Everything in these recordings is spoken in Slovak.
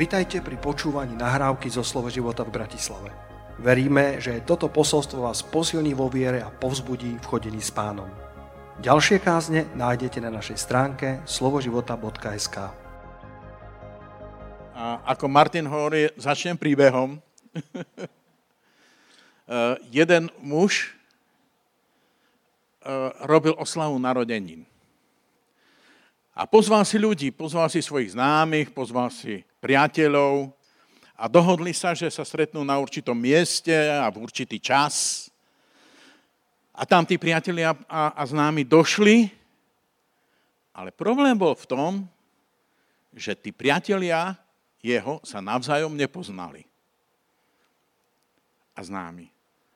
Vitajte pri počúvaní nahrávky zo Slovo života v Bratislave. Veríme, že toto posolstvo vás posilní vo viere a povzbudí v chodení s pánom. Ďalšie kázne nájdete na našej stránke slovoživota.sk A ako Martin hovorí, začnem príbehom. Eh, jeden muž eh, robil oslavu narodenín. A pozval si ľudí, pozval si svojich známych, pozval si priateľov a dohodli sa, že sa stretnú na určitom mieste a v určitý čas. A tam tí priatelia a, a známi došli, ale problém bol v tom, že tí priatelia jeho sa navzájom nepoznali. A známi.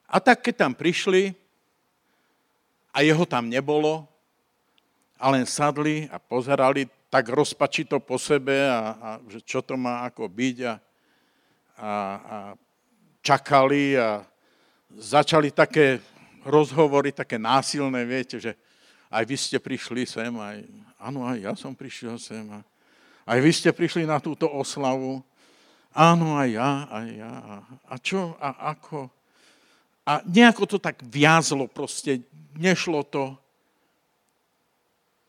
A tak, keď tam prišli a jeho tam nebolo, a len sadli a pozerali tak rozpačito po sebe a, a že čo to má ako byť a, a, a čakali a začali také rozhovory, také násilné, viete, že aj vy ste prišli sem, aj, áno, aj ja som prišiel sem, a, aj vy ste prišli na túto oslavu, áno, aj ja, aj ja, a, a čo, a ako, a nejako to tak viazlo proste, nešlo to.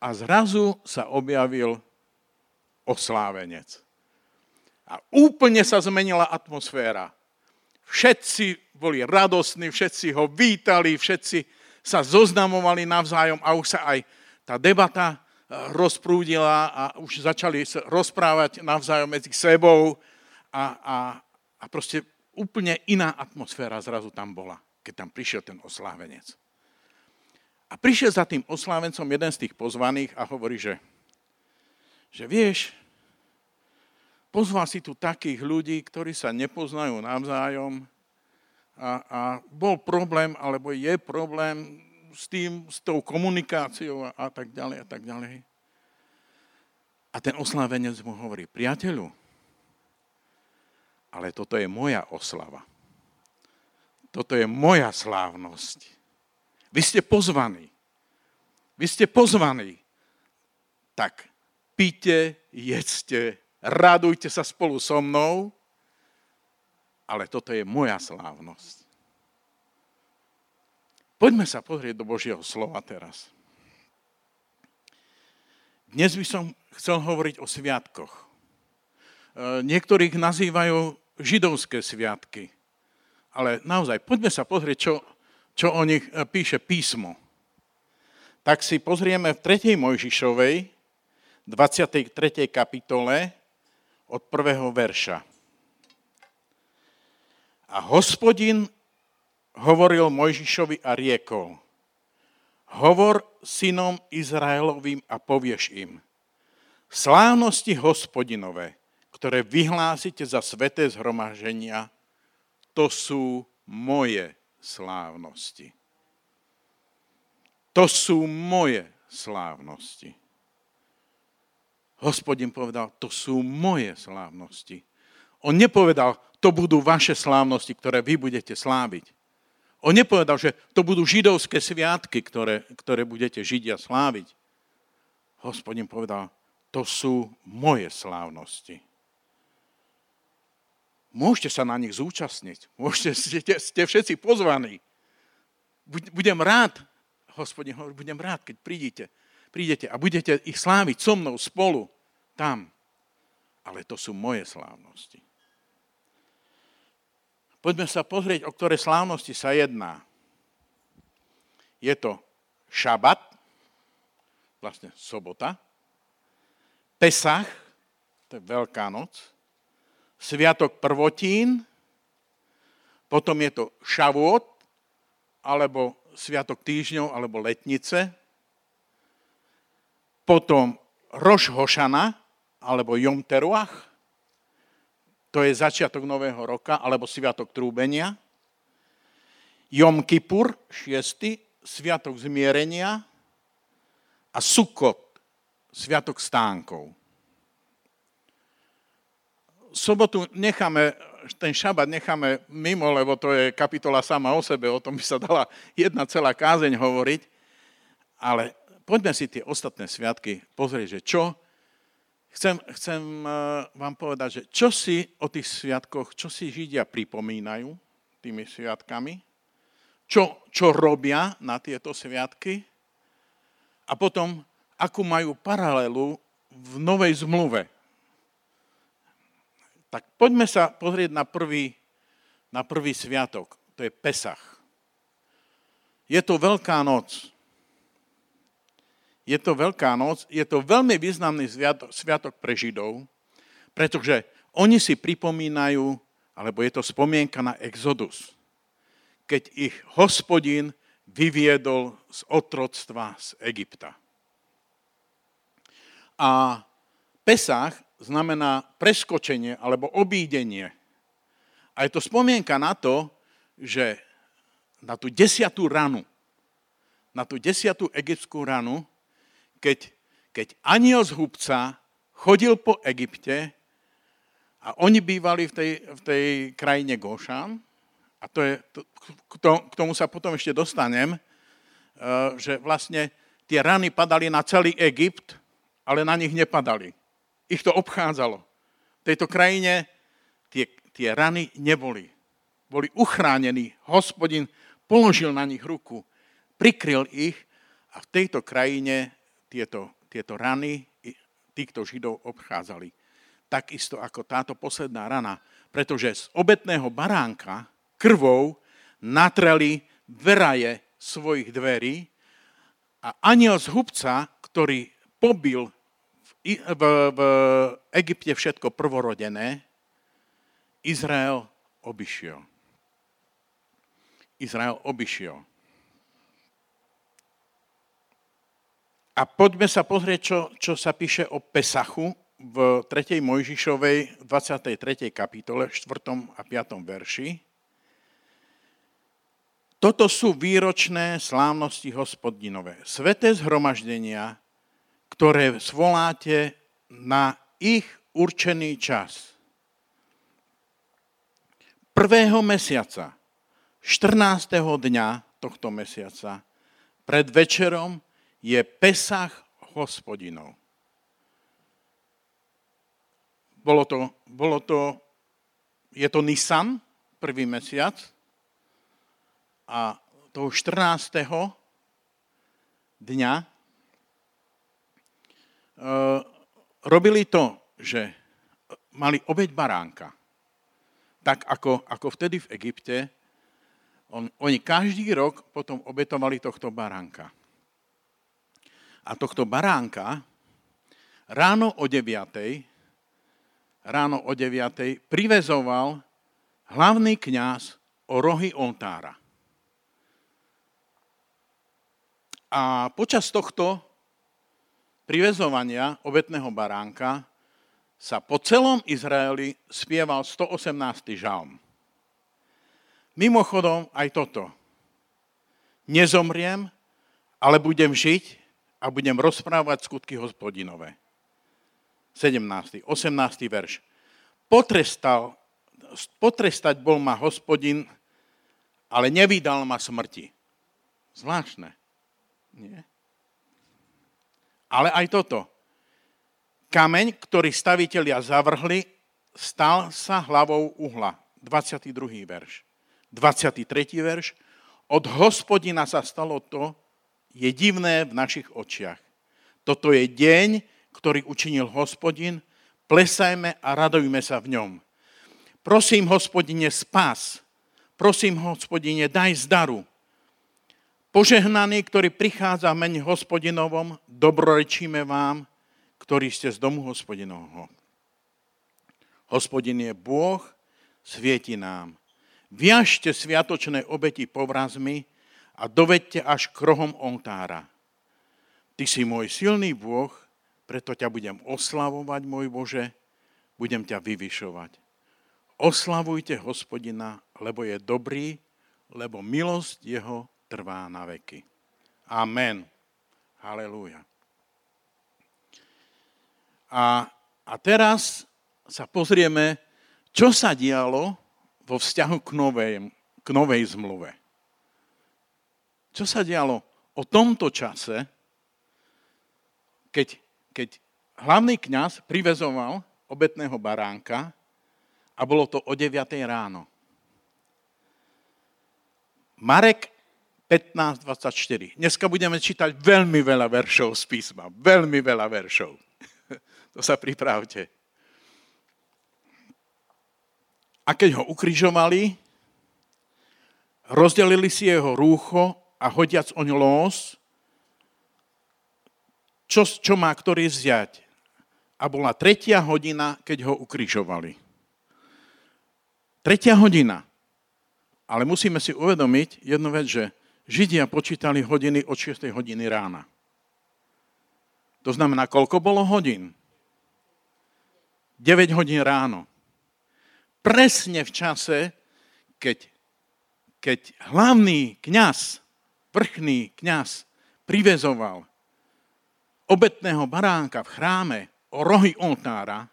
A zrazu sa objavil oslávenec. A úplne sa zmenila atmosféra. Všetci boli radostní, všetci ho vítali, všetci sa zoznamovali navzájom a už sa aj tá debata eh, rozprúdila a už začali rozprávať navzájom medzi sebou a, a, a proste úplne iná atmosféra zrazu tam bola keď tam prišiel ten oslávenec. A prišiel za tým oslávencom jeden z tých pozvaných a hovorí, že, že vieš, pozval si tu takých ľudí, ktorí sa nepoznajú navzájom a, a bol problém, alebo je problém s tým, s tou komunikáciou a, a tak ďalej a tak ďalej. A ten oslávenec mu hovorí, priateľu, ale toto je moja oslava. Toto je moja slávnosť. Vy ste pozvaní. Vy ste pozvaní. Tak píte, jedzte, radujte sa spolu so mnou, ale toto je moja slávnosť. Poďme sa pozrieť do Božieho slova teraz. Dnes by som chcel hovoriť o sviatkoch. E, niektorých nazývajú židovské sviatky ale naozaj, poďme sa pozrieť, čo, čo o nich e, píše písmo. Tak si pozrieme v 3. Mojžišovej, 23. kapitole, od prvého verša. A hospodin hovoril Mojžišovi a riekol, hovor synom Izraelovým a povieš im, slávnosti hospodinové, ktoré vyhlásite za sveté zhromaženia, to sú moje slávnosti. To sú moje slávnosti. Hospodin povedal, to sú moje slávnosti. On nepovedal, to budú vaše slávnosti, ktoré vy budete sláviť. On nepovedal, že to budú židovské sviatky, ktoré, ktoré budete židia sláviť. Hospodin povedal, to sú moje slávnosti. Môžete sa na nich zúčastniť. Môžete, ste, ste všetci pozvaní. Budem rád, hospodin hovorí, budem rád, keď prídete, prídete a budete ich sláviť so mnou spolu tam. Ale to sú moje slávnosti. Poďme sa pozrieť, o ktoré slávnosti sa jedná. Je to šabat, vlastne sobota, Pesach, to je Veľká noc, Sviatok prvotín, potom je to šavôd, alebo Sviatok týždňov, alebo letnice, potom Roš Hošana, alebo Jom Teruach, to je začiatok nového roka, alebo Sviatok trúbenia, Jom Kippur, šiestý, Sviatok zmierenia a Sukot, Sviatok stánkov sobotu necháme, ten šabat necháme mimo, lebo to je kapitola sama o sebe, o tom by sa dala jedna celá kázeň hovoriť, ale poďme si tie ostatné sviatky pozrieť, že čo chcem, chcem eh, vám povedať, že čo si o tých sviatkoch, čo si Židia pripomínajú tými sviatkami, čo, čo robia na tieto sviatky a potom akú majú paralelu v Novej zmluve. Tak poďme sa pozrieť na prvý, na prvý sviatok, to je Pesach. Je to Veľká noc. Je to Veľká noc, je to veľmi významný sviatok, sviatok pre Židov, pretože oni si pripomínajú, alebo je to spomienka na Exodus, keď ich hospodin vyviedol z otroctva z Egypta. A Pesach znamená preskočenie alebo obídenie. A je to spomienka na to, že na tú desiatú ranu, na tú desiatú egyptskú ranu, keď, keď aniel z hubca chodil po Egypte a oni bývali v tej, v tej krajine Gošan, a to je, to, k tomu sa potom ešte dostanem, eh, že vlastne tie rany padali na celý Egypt, ale na nich nepadali. Ich to obchádzalo. V tejto krajine tie, tie rany neboli. Boli uchránení. Hospodin položil na nich ruku, prikryl ich a v tejto krajine tieto, tieto rany týchto Židov obchádzali. Takisto ako táto posledná rana, pretože z obetného baránka krvou natreli veraje svojich dverí a aniel z hubca, ktorý pobil v, v, Egypte všetko prvorodené, Izrael obišiel. Izrael obišiel. A poďme sa pozrieť, čo, čo sa píše o Pesachu v 3. Mojžišovej 23. kapitole, 4. a 5. verši. Toto sú výročné slávnosti hospodinové, sveté zhromaždenia, ktoré svoláte na ich určený čas. Prvého mesiaca, 14. dňa tohto mesiaca, pred večerom je Pesach hospodinov. Bolo to, bolo to, je to Nisan, prvý mesiac, a toho 14. dňa robili to, že mali obeď baránka. Tak ako, ako vtedy v Egypte, on, oni každý rok potom obetovali tohto baránka a tohto baránka ráno o 9. ráno o 9. privezoval hlavný kňaz o rohy oltára. A počas tohto privezovania obetného baránka sa po celom Izraeli spieval 118. žalm. Mimochodom aj toto. Nezomriem, ale budem žiť a budem rozprávať skutky hospodinové. 17. 18. verš. Potrestal, potrestať bol ma hospodin, ale nevydal ma smrti. Zvláštne. Nie? Ale aj toto. Kameň, ktorý stavitelia zavrhli, stal sa hlavou uhla. 22. verš. 23. verš. Od hospodina sa stalo to, je divné v našich očiach. Toto je deň, ktorý učinil hospodin, plesajme a radujme sa v ňom. Prosím, hospodine, spás. Prosím, hospodine, daj zdaru. Požehnaný, ktorý prichádza v mene hospodinovom, dobrorečíme vám, ktorí ste z domu hospodinovho. Hospodin je Bôh, svieti nám. Viažte sviatočné obeti povrazmi, a dovedte až k rohom oltára. Ty si môj silný Boh, preto ťa budem oslavovať, môj Bože, budem ťa vyvyšovať. Oslavujte hospodina, lebo je dobrý, lebo milosť jeho trvá na veky. Amen. Halelúja. A, a teraz sa pozrieme, čo sa dialo vo vzťahu k novej, k novej zmluve. Čo sa dialo o tomto čase, keď, keď hlavný kňaz privezoval obetného baránka a bolo to o 9 ráno. Marek 15.24. Dneska budeme čítať veľmi veľa veršov z písma. Veľmi veľa veršov. to sa pripravte. A keď ho ukrižovali, rozdelili si jeho rúcho a hodiac oň los, čo, čo má ktorý vziať. A bola tretia hodina, keď ho ukrižovali. Tretia hodina. Ale musíme si uvedomiť jednu vec, že Židia počítali hodiny od 6. hodiny rána. To znamená, koľko bolo hodín? 9 hodín ráno presne v čase, keď, keď hlavný kňaz, vrchný kňaz privezoval obetného baránka v chráme o rohy oltára,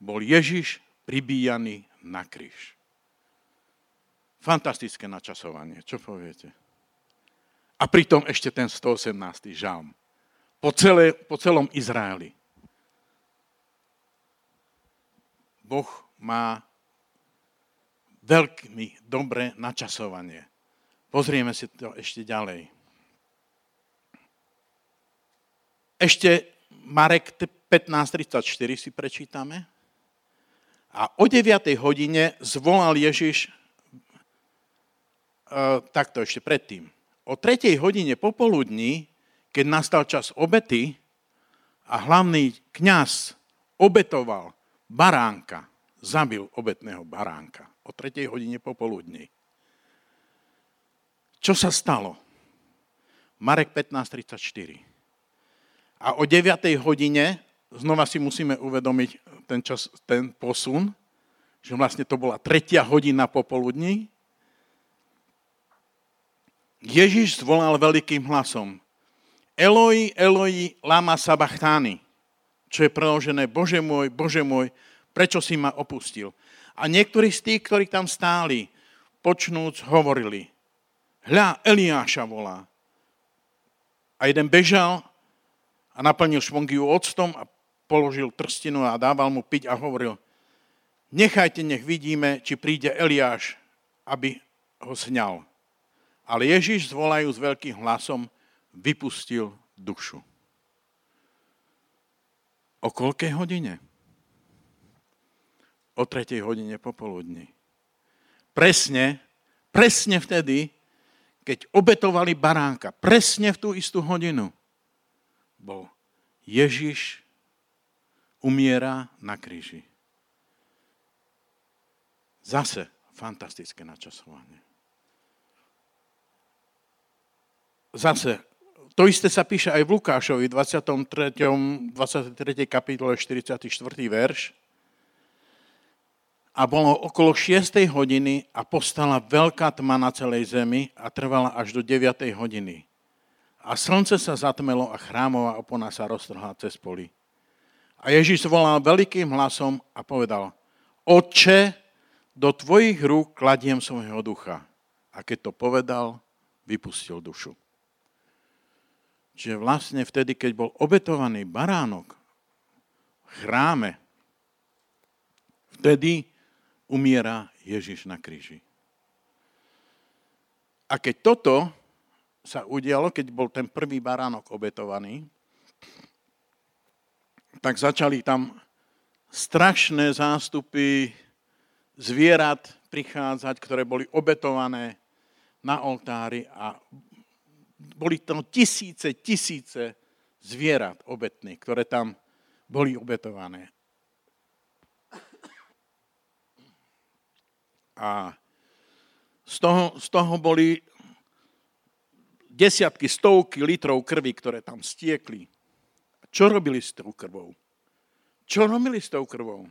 bol Ježiš pribíjaný na kríž. Fantastické načasovanie, čo poviete? A pritom ešte ten 118. žalm. Po, celé, po celom Izraeli. Boh má veľmi dobré načasovanie. Pozrieme si to ešte ďalej. Ešte Marek 15.34 si prečítame. A o 9. hodine zvolal Ježiš, e, takto ešte predtým, o 3. hodine popoludní, keď nastal čas obety a hlavný kňaz obetoval baránka, zabil obetného baránka o 3. hodine popoludní. Čo sa stalo? Marek 15.34. A o 9. hodine, znova si musíme uvedomiť ten, čas, ten posun, že vlastne to bola tretia hodina popoludní, Ježiš zvolal veľkým hlasom Eloi, Eloi, lama sabachtány, čo je preložené Bože môj, Bože môj, prečo si ma opustil? A niektorí z tých, ktorí tam stáli, počnúc, hovorili, hľa, Eliáša volá. A jeden bežal a naplnil švongiu octom a položil trstinu a dával mu piť a hovoril, nechajte, nech vidíme, či príde Eliáš, aby ho sňal. Ale Ježiš, zvolajú s veľkým hlasom, vypustil dušu. O koľkej hodine? o 3. hodine popoludní. Presne, presne vtedy, keď obetovali baránka, presne v tú istú hodinu, bol Ježiš umiera na kríži. Zase fantastické načasovanie. Zase, to isté sa píše aj v Lukášovi, 23. 23. kapitole, 44. verš a bolo okolo 6. hodiny a postala veľká tma na celej zemi a trvala až do 9. hodiny. A slnce sa zatmelo a chrámová opona sa roztrhla cez poli. A Ježiš volal veľkým hlasom a povedal, Otče, do tvojich rúk kladiem svojho ducha. A keď to povedal, vypustil dušu. Čiže vlastne vtedy, keď bol obetovaný baránok v chráme, vtedy umiera Ježiš na kríži. A keď toto sa udialo, keď bol ten prvý baránok obetovaný, tak začali tam strašné zástupy zvierat prichádzať, ktoré boli obetované na oltári a boli tam tisíce, tisíce zvierat obetných, ktoré tam boli obetované. A z toho, z toho boli desiatky, stovky litrov krvi, ktoré tam stiekli. Čo robili s tou krvou? Čo robili s tou krvou?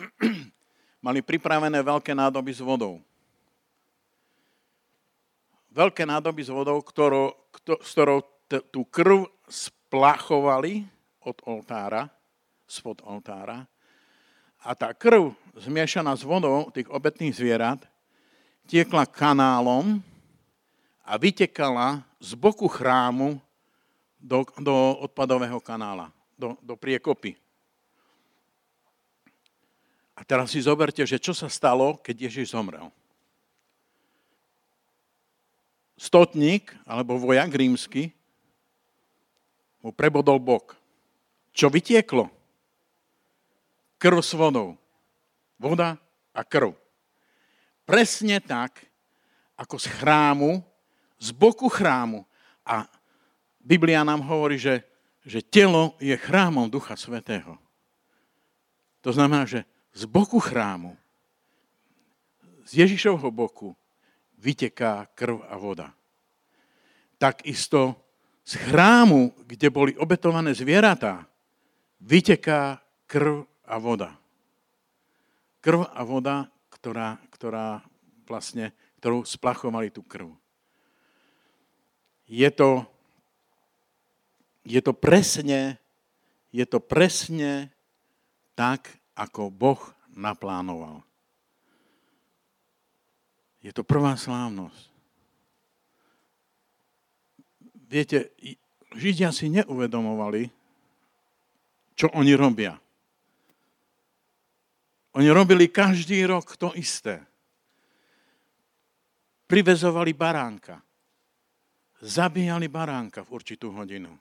Mali pripravené veľké nádoby s vodou. Veľké nádoby s vodou, ktorou, s ktorou t- tú krv splachovali od oltára, spod oltára a tá krv zmiešaná s vodou tých obetných zvierat tiekla kanálom a vytekala z boku chrámu do, do odpadového kanála, do, do priekopy. A teraz si zoberte, že čo sa stalo, keď Ježiš zomrel. Stotník, alebo vojak rímsky, mu prebodol bok. Čo vytieklo? Krv s vodou. Voda a krv. Presne tak, ako z chrámu, z boku chrámu. A Biblia nám hovorí, že, že telo je chrámom Ducha Svetého. To znamená, že z boku chrámu, z Ježišovho boku, vyteká krv a voda. Takisto z chrámu, kde boli obetované zvieratá, vyteká krv a voda. Krv a voda, ktorá, ktorá vlastne, ktorú splachovali tú krv. Je to, je to presne, je to presne tak, ako Boh naplánoval. Je to prvá slávnosť. Viete, Židia si neuvedomovali, čo oni robia. Oni robili každý rok to isté. Privezovali baránka. Zabíjali baránka v určitú hodinu.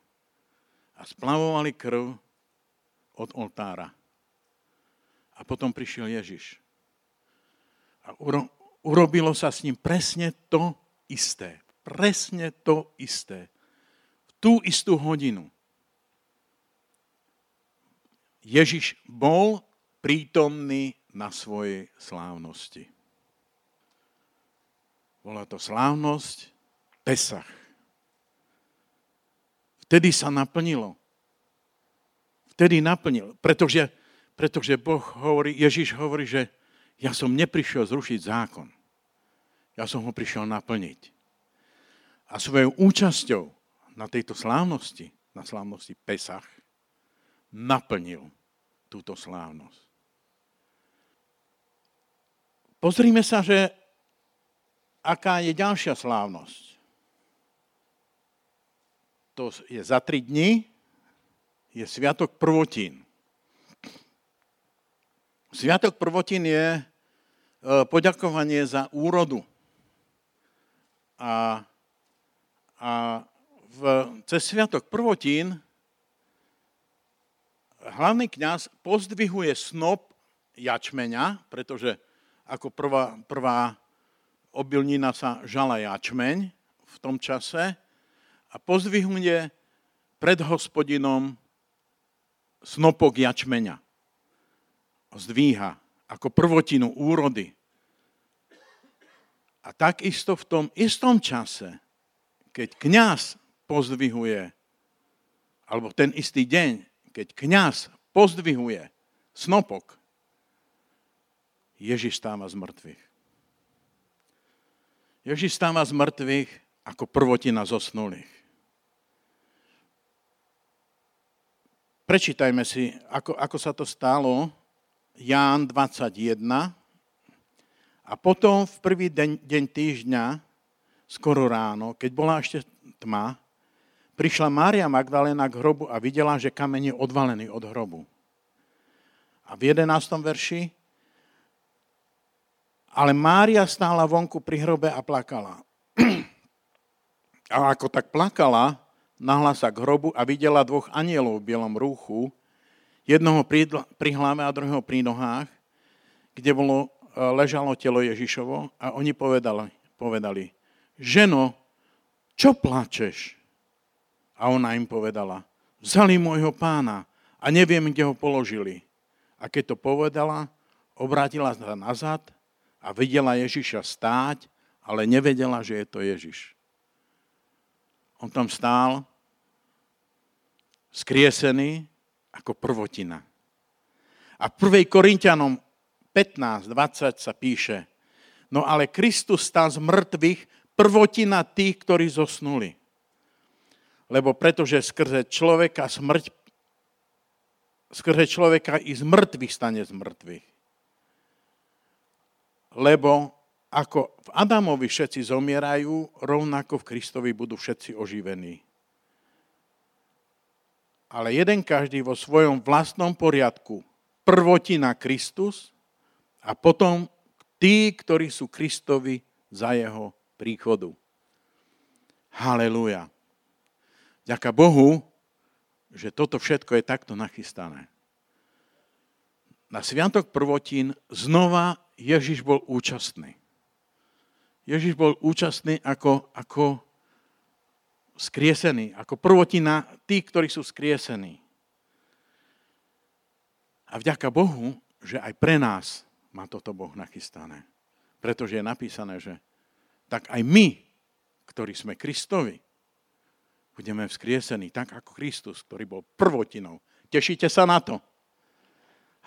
A splavovali krv od oltára. A potom prišiel Ježiš. A uro, urobilo sa s ním presne to isté. Presne to isté. V tú istú hodinu. Ježiš bol prítomný na svojej slávnosti. Bola to slávnosť Pesach. Vtedy sa naplnilo. Vtedy naplnil, pretože pretože Boh hovorí, Ježiš hovorí, že ja som neprišiel zrušiť zákon. Ja som ho prišiel naplniť. A svojou účasťou na tejto slávnosti, na slávnosti Pesach, naplnil túto slávnosť. Pozrime sa, že aká je ďalšia slávnosť. To je za tri dni, je Sviatok prvotín. Sviatok prvotín je e, poďakovanie za úrodu. A, a v, cez Sviatok prvotín hlavný kňaz pozdvihuje snop jačmeňa, pretože ako prvá, prvá obilnina sa žala jačmeň v tom čase a pozdvihuje pred hospodinom snopok jačmeňa zdvíha ako prvotinu úrody. A takisto v tom istom čase, keď kňaz pozdvihuje, alebo ten istý deň, keď kňaz pozdvihuje snopok, Ježiš stáva z mŕtvych. Ježiš stáva z mŕtvych ako prvotina zosnulých. Prečítajme si, ako, ako sa to stalo Ján 21. A potom v prvý deň, deň týždňa, skoro ráno, keď bola ešte tma, prišla Mária Magdalena k hrobu a videla, že kameň je odvalený od hrobu. A v 11. verši ale Mária stála vonku pri hrobe a plakala. A ako tak plakala, nahla sa k hrobu a videla dvoch anielov v bielom rúchu, Jednoho pri hlave a druhého pri nohách, kde bolo, ležalo telo Ježišovo a oni povedali, povedali ženo, čo plačeš? A ona im povedala, vzali môjho pána a neviem, kde ho položili. A keď to povedala, obrátila sa nazad a videla Ježiša stáť, ale nevedela, že je to Ježiš. On tam stál, skriesený, ako prvotina. A v 1. Korintianom 15.20 sa píše, no ale Kristus stal z mŕtvych prvotina tých, ktorí zosnuli. Lebo pretože skrze človeka smrť, skrze človeka i z mŕtvych stane z mŕtvych. Lebo ako v Adamovi všetci zomierajú, rovnako v Kristovi budú všetci oživení. ale jeden každý vo svojom vlastnom poriadku. Prvotina Kristus a potom tí, ktorí sú Kristovi za jeho príchodu. Halelúja. Ďaká Bohu, že toto všetko je takto nachystané. Na Sviatok prvotín znova Ježiš bol účastný. Ježiš bol účastný ako, ako skriesený, ako prvotina tí, ktorí sú skriesení. A vďaka Bohu, že aj pre nás má toto Boh nachystané. Pretože je napísané, že tak aj my, ktorí sme Kristovi, budeme vzkriesení tak ako Kristus, ktorý bol prvotinou. Tešíte sa na to?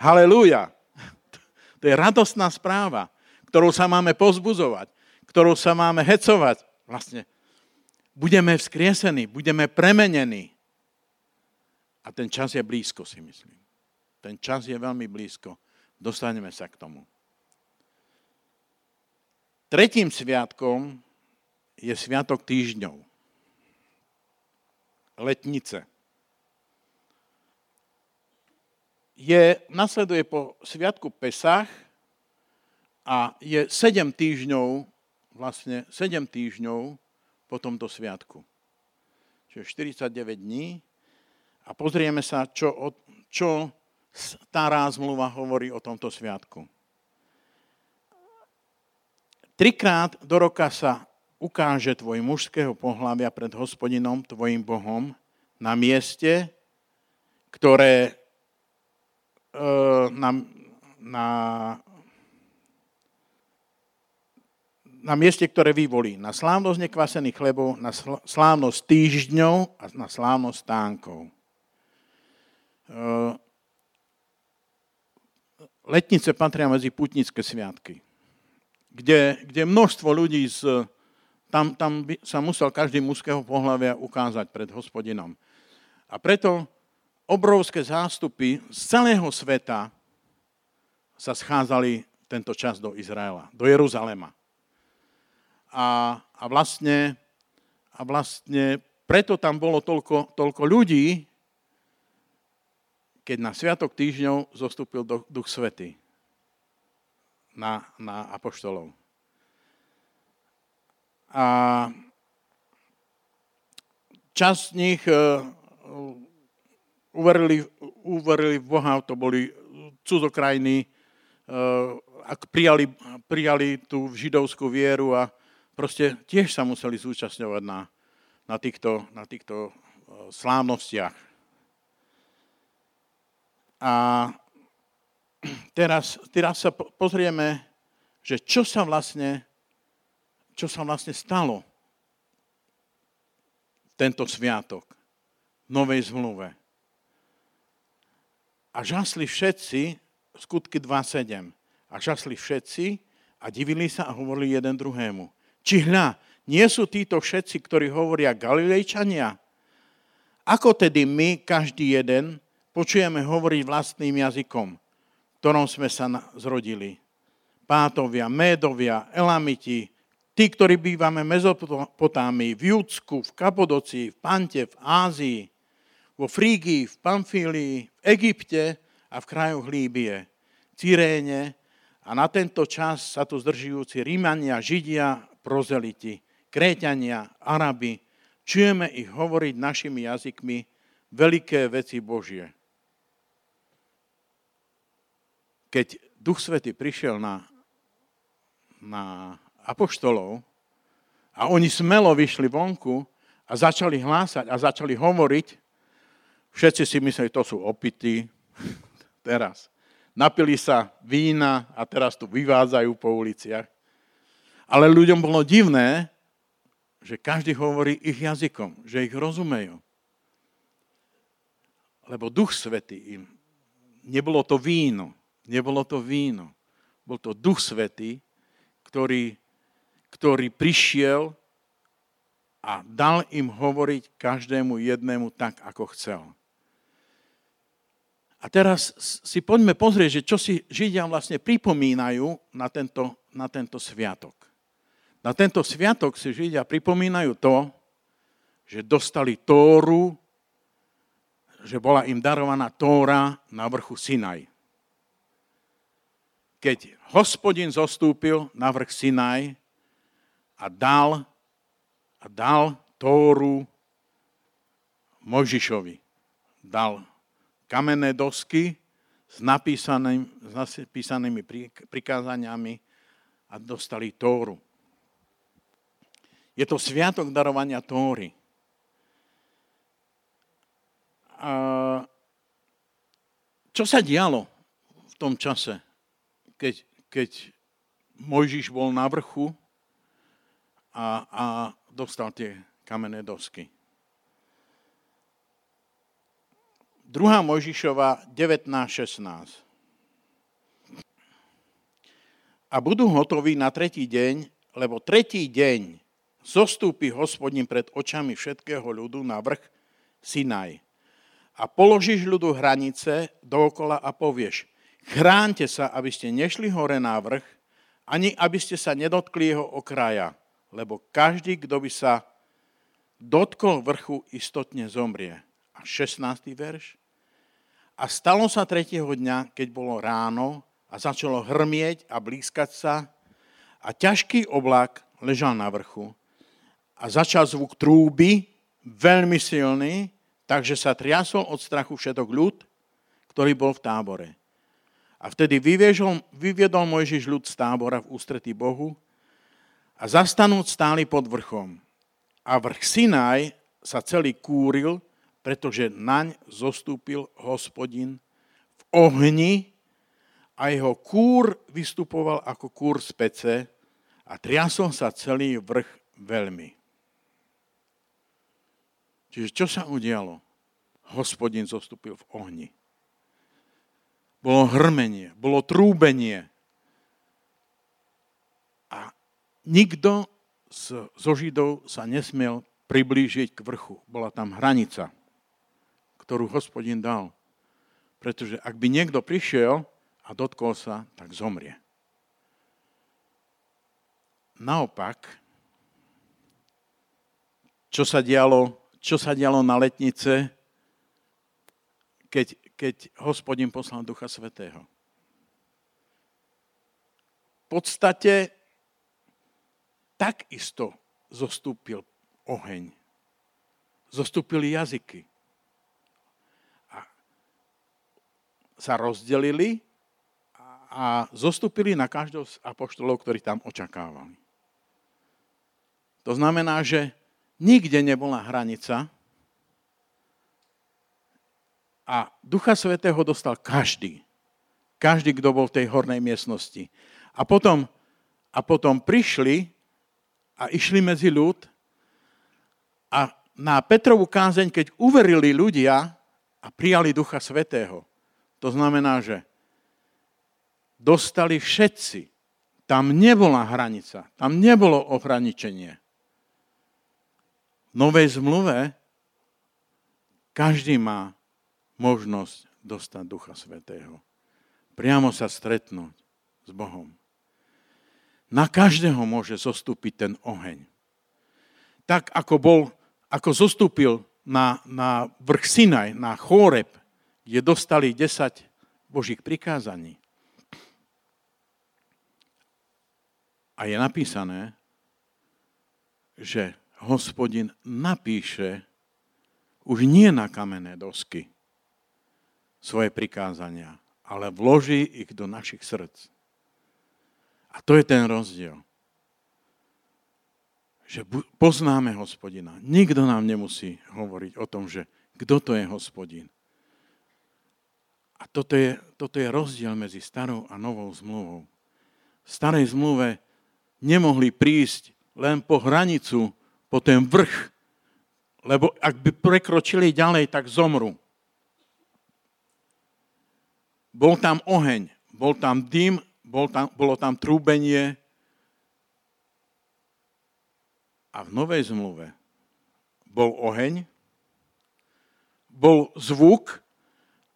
Halelúja. To je radostná správa, ktorou sa máme pozbuzovať, ktorou sa máme hecovať. Vlastne budeme vzkriesení, budeme premenení. A ten čas je blízko, si myslím. Ten čas je veľmi blízko. Dostaneme sa k tomu. Tretím sviatkom je sviatok týždňov. Letnice. Je, nasleduje po sviatku Pesach a je 7 týždňov, vlastne 7 týždňov po tomto sviatku. Čiže 49 dní. A pozrieme sa, čo, čo stará zmluva hovorí o tomto sviatku. Trikrát do roka sa ukáže tvoj mužského pohľavia pred hospodinom, tvojim Bohom, na mieste, ktoré e, na, na, na mieste, ktoré vyvolí. Na slávnosť nekvasených chlebov, na slávnosť týždňov a na slávnosť stánkov. Letnice patria medzi putnické sviatky, kde, kde množstvo ľudí z tam, tam by sa musel každý mužského pohľavia ukázať pred hospodinom. A preto obrovské zástupy z celého sveta sa schádzali tento čas do Izraela, do Jeruzalema. A, a, vlastne, a vlastne preto tam bolo toľko, toľko ľudí, keď na Sviatok týždňov zostúpil Duch Svety na, na apoštolov a časť z nich e, uverili, uverili v Boha, to boli cudzokrajní, e, ak prijali, prijali tú židovskú vieru a proste tiež sa museli zúčastňovať na, na týchto, na týchto e, slávnostiach. A teraz, teraz sa pozrieme, že čo sa vlastne čo sa vlastne stalo tento sviatok v Novej zmluve. A žasli všetci, skutky 2.7, a žasli všetci a divili sa a hovorili jeden druhému. Či hľa, nie sú títo všetci, ktorí hovoria Galilejčania? Ako tedy my, každý jeden, počujeme hovoriť vlastným jazykom, ktorom sme sa zrodili? Pátovia, Médovia, Elamiti, Tí, ktorí bývame v Mezopotámii, v Judsku, v Kapodoci, v Pante, v Ázii, vo Frígii, v Pamfílii, v Egypte a v krajoch Líbie, Cyréne a na tento čas sa tu zdržujúci Rímania, Židia, prozeliti, Kréťania, Arabi, čujeme ich hovoriť našimi jazykmi veľké veci Božie. Keď Duch Svety prišiel na, na apoštolov a oni smelo vyšli vonku a začali hlásať a začali hovoriť. Všetci si mysleli, to sú opity. teraz. Napili sa vína a teraz tu vyvádzajú po uliciach. Ale ľuďom bolo divné, že každý hovorí ich jazykom, že ich rozumejú. Lebo Duch Svetý im, nebolo to víno, nebolo to víno, bol to Duch Svetý, ktorý ktorý prišiel a dal im hovoriť každému jednému tak, ako chcel. A teraz si poďme pozrieť, že čo si Židia vlastne pripomínajú na tento, na tento sviatok. Na tento sviatok si Židia pripomínajú to, že dostali Tóru, že bola im darovaná Tóra na vrchu Sinaj. Keď hospodin zostúpil na vrch Sinaj a dal, a dal Tóru Mojžišovi. Dal kamenné dosky s, napísaným, s napísanými prikázaniami a dostali Tóru. Je to sviatok darovania Tóry. A čo sa dialo v tom čase, keď, keď Mojžiš bol na vrchu a, a dostal tie kamenné dosky? Druhá Mojžišova 19.16. A budú hotoví na tretí deň, lebo tretí deň zostúpi hospodin pred očami všetkého ľudu na vrch Sinaj. A položíš ľudu hranice dookola a povieš, chránte sa, aby ste nešli hore na vrch, ani aby ste sa nedotkli jeho okraja, lebo každý, kto by sa dotkol vrchu, istotne zomrie. A 16. verš. A stalo sa tretieho dňa, keď bolo ráno a začalo hrmieť a blízkať sa a ťažký oblak ležal na vrchu a začal zvuk trúby, veľmi silný, takže sa triasol od strachu všetok ľud, ktorý bol v tábore. A vtedy vyviedol, vyviedol Mojžiš ľud z tábora v ústretí Bohu a zastanúc stáli pod vrchom. A vrch Sinaj sa celý kúril pretože naň zostúpil hospodin v ohni a jeho kúr vystupoval ako kúr z pece a triasol sa celý vrch veľmi. Čiže čo sa udialo? Hospodin zostúpil v ohni. Bolo hrmenie, bolo trúbenie. A nikto zo Židov sa nesmiel priblížiť k vrchu. Bola tam hranica ktorú hospodin dal. Pretože ak by niekto prišiel a dotkol sa, tak zomrie. Naopak, čo sa dialo, čo sa dialo na letnice, keď, keď hospodin poslal Ducha Svetého. V podstate takisto zostúpil oheň. Zostúpili jazyky. sa rozdelili a zostúpili na každého z apoštolov, ktorí tam očakávali. To znamená, že nikde nebola hranica a Ducha Svetého dostal každý. Každý, kto bol v tej hornej miestnosti. A potom, a potom prišli a išli medzi ľud a na Petrovú kázeň, keď uverili ľudia a prijali Ducha Svetého, to znamená, že dostali všetci. Tam nebola hranica, tam nebolo ohraničenie. V novej zmluve každý má možnosť dostať Ducha Svetého. Priamo sa stretnúť s Bohom. Na každého môže zostúpiť ten oheň. Tak ako bol, ako zostúpil na, na vrch Sinaj, na Chóreb, kde dostali 10 Božích prikázaní. A je napísané, že hospodin napíše už nie na kamenné dosky svoje prikázania, ale vloží ich do našich srdc. A to je ten rozdiel. Že poznáme hospodina. Nikto nám nemusí hovoriť o tom, že kto to je hospodin. A toto je, toto je rozdiel medzi starou a novou zmluvou. V starej zmluve nemohli prísť len po hranicu, po ten vrch, lebo ak by prekročili ďalej, tak zomru. Bol tam oheň, bol tam dym, bol tam, bolo tam trúbenie. A v Novej zmluve bol oheň, bol zvuk,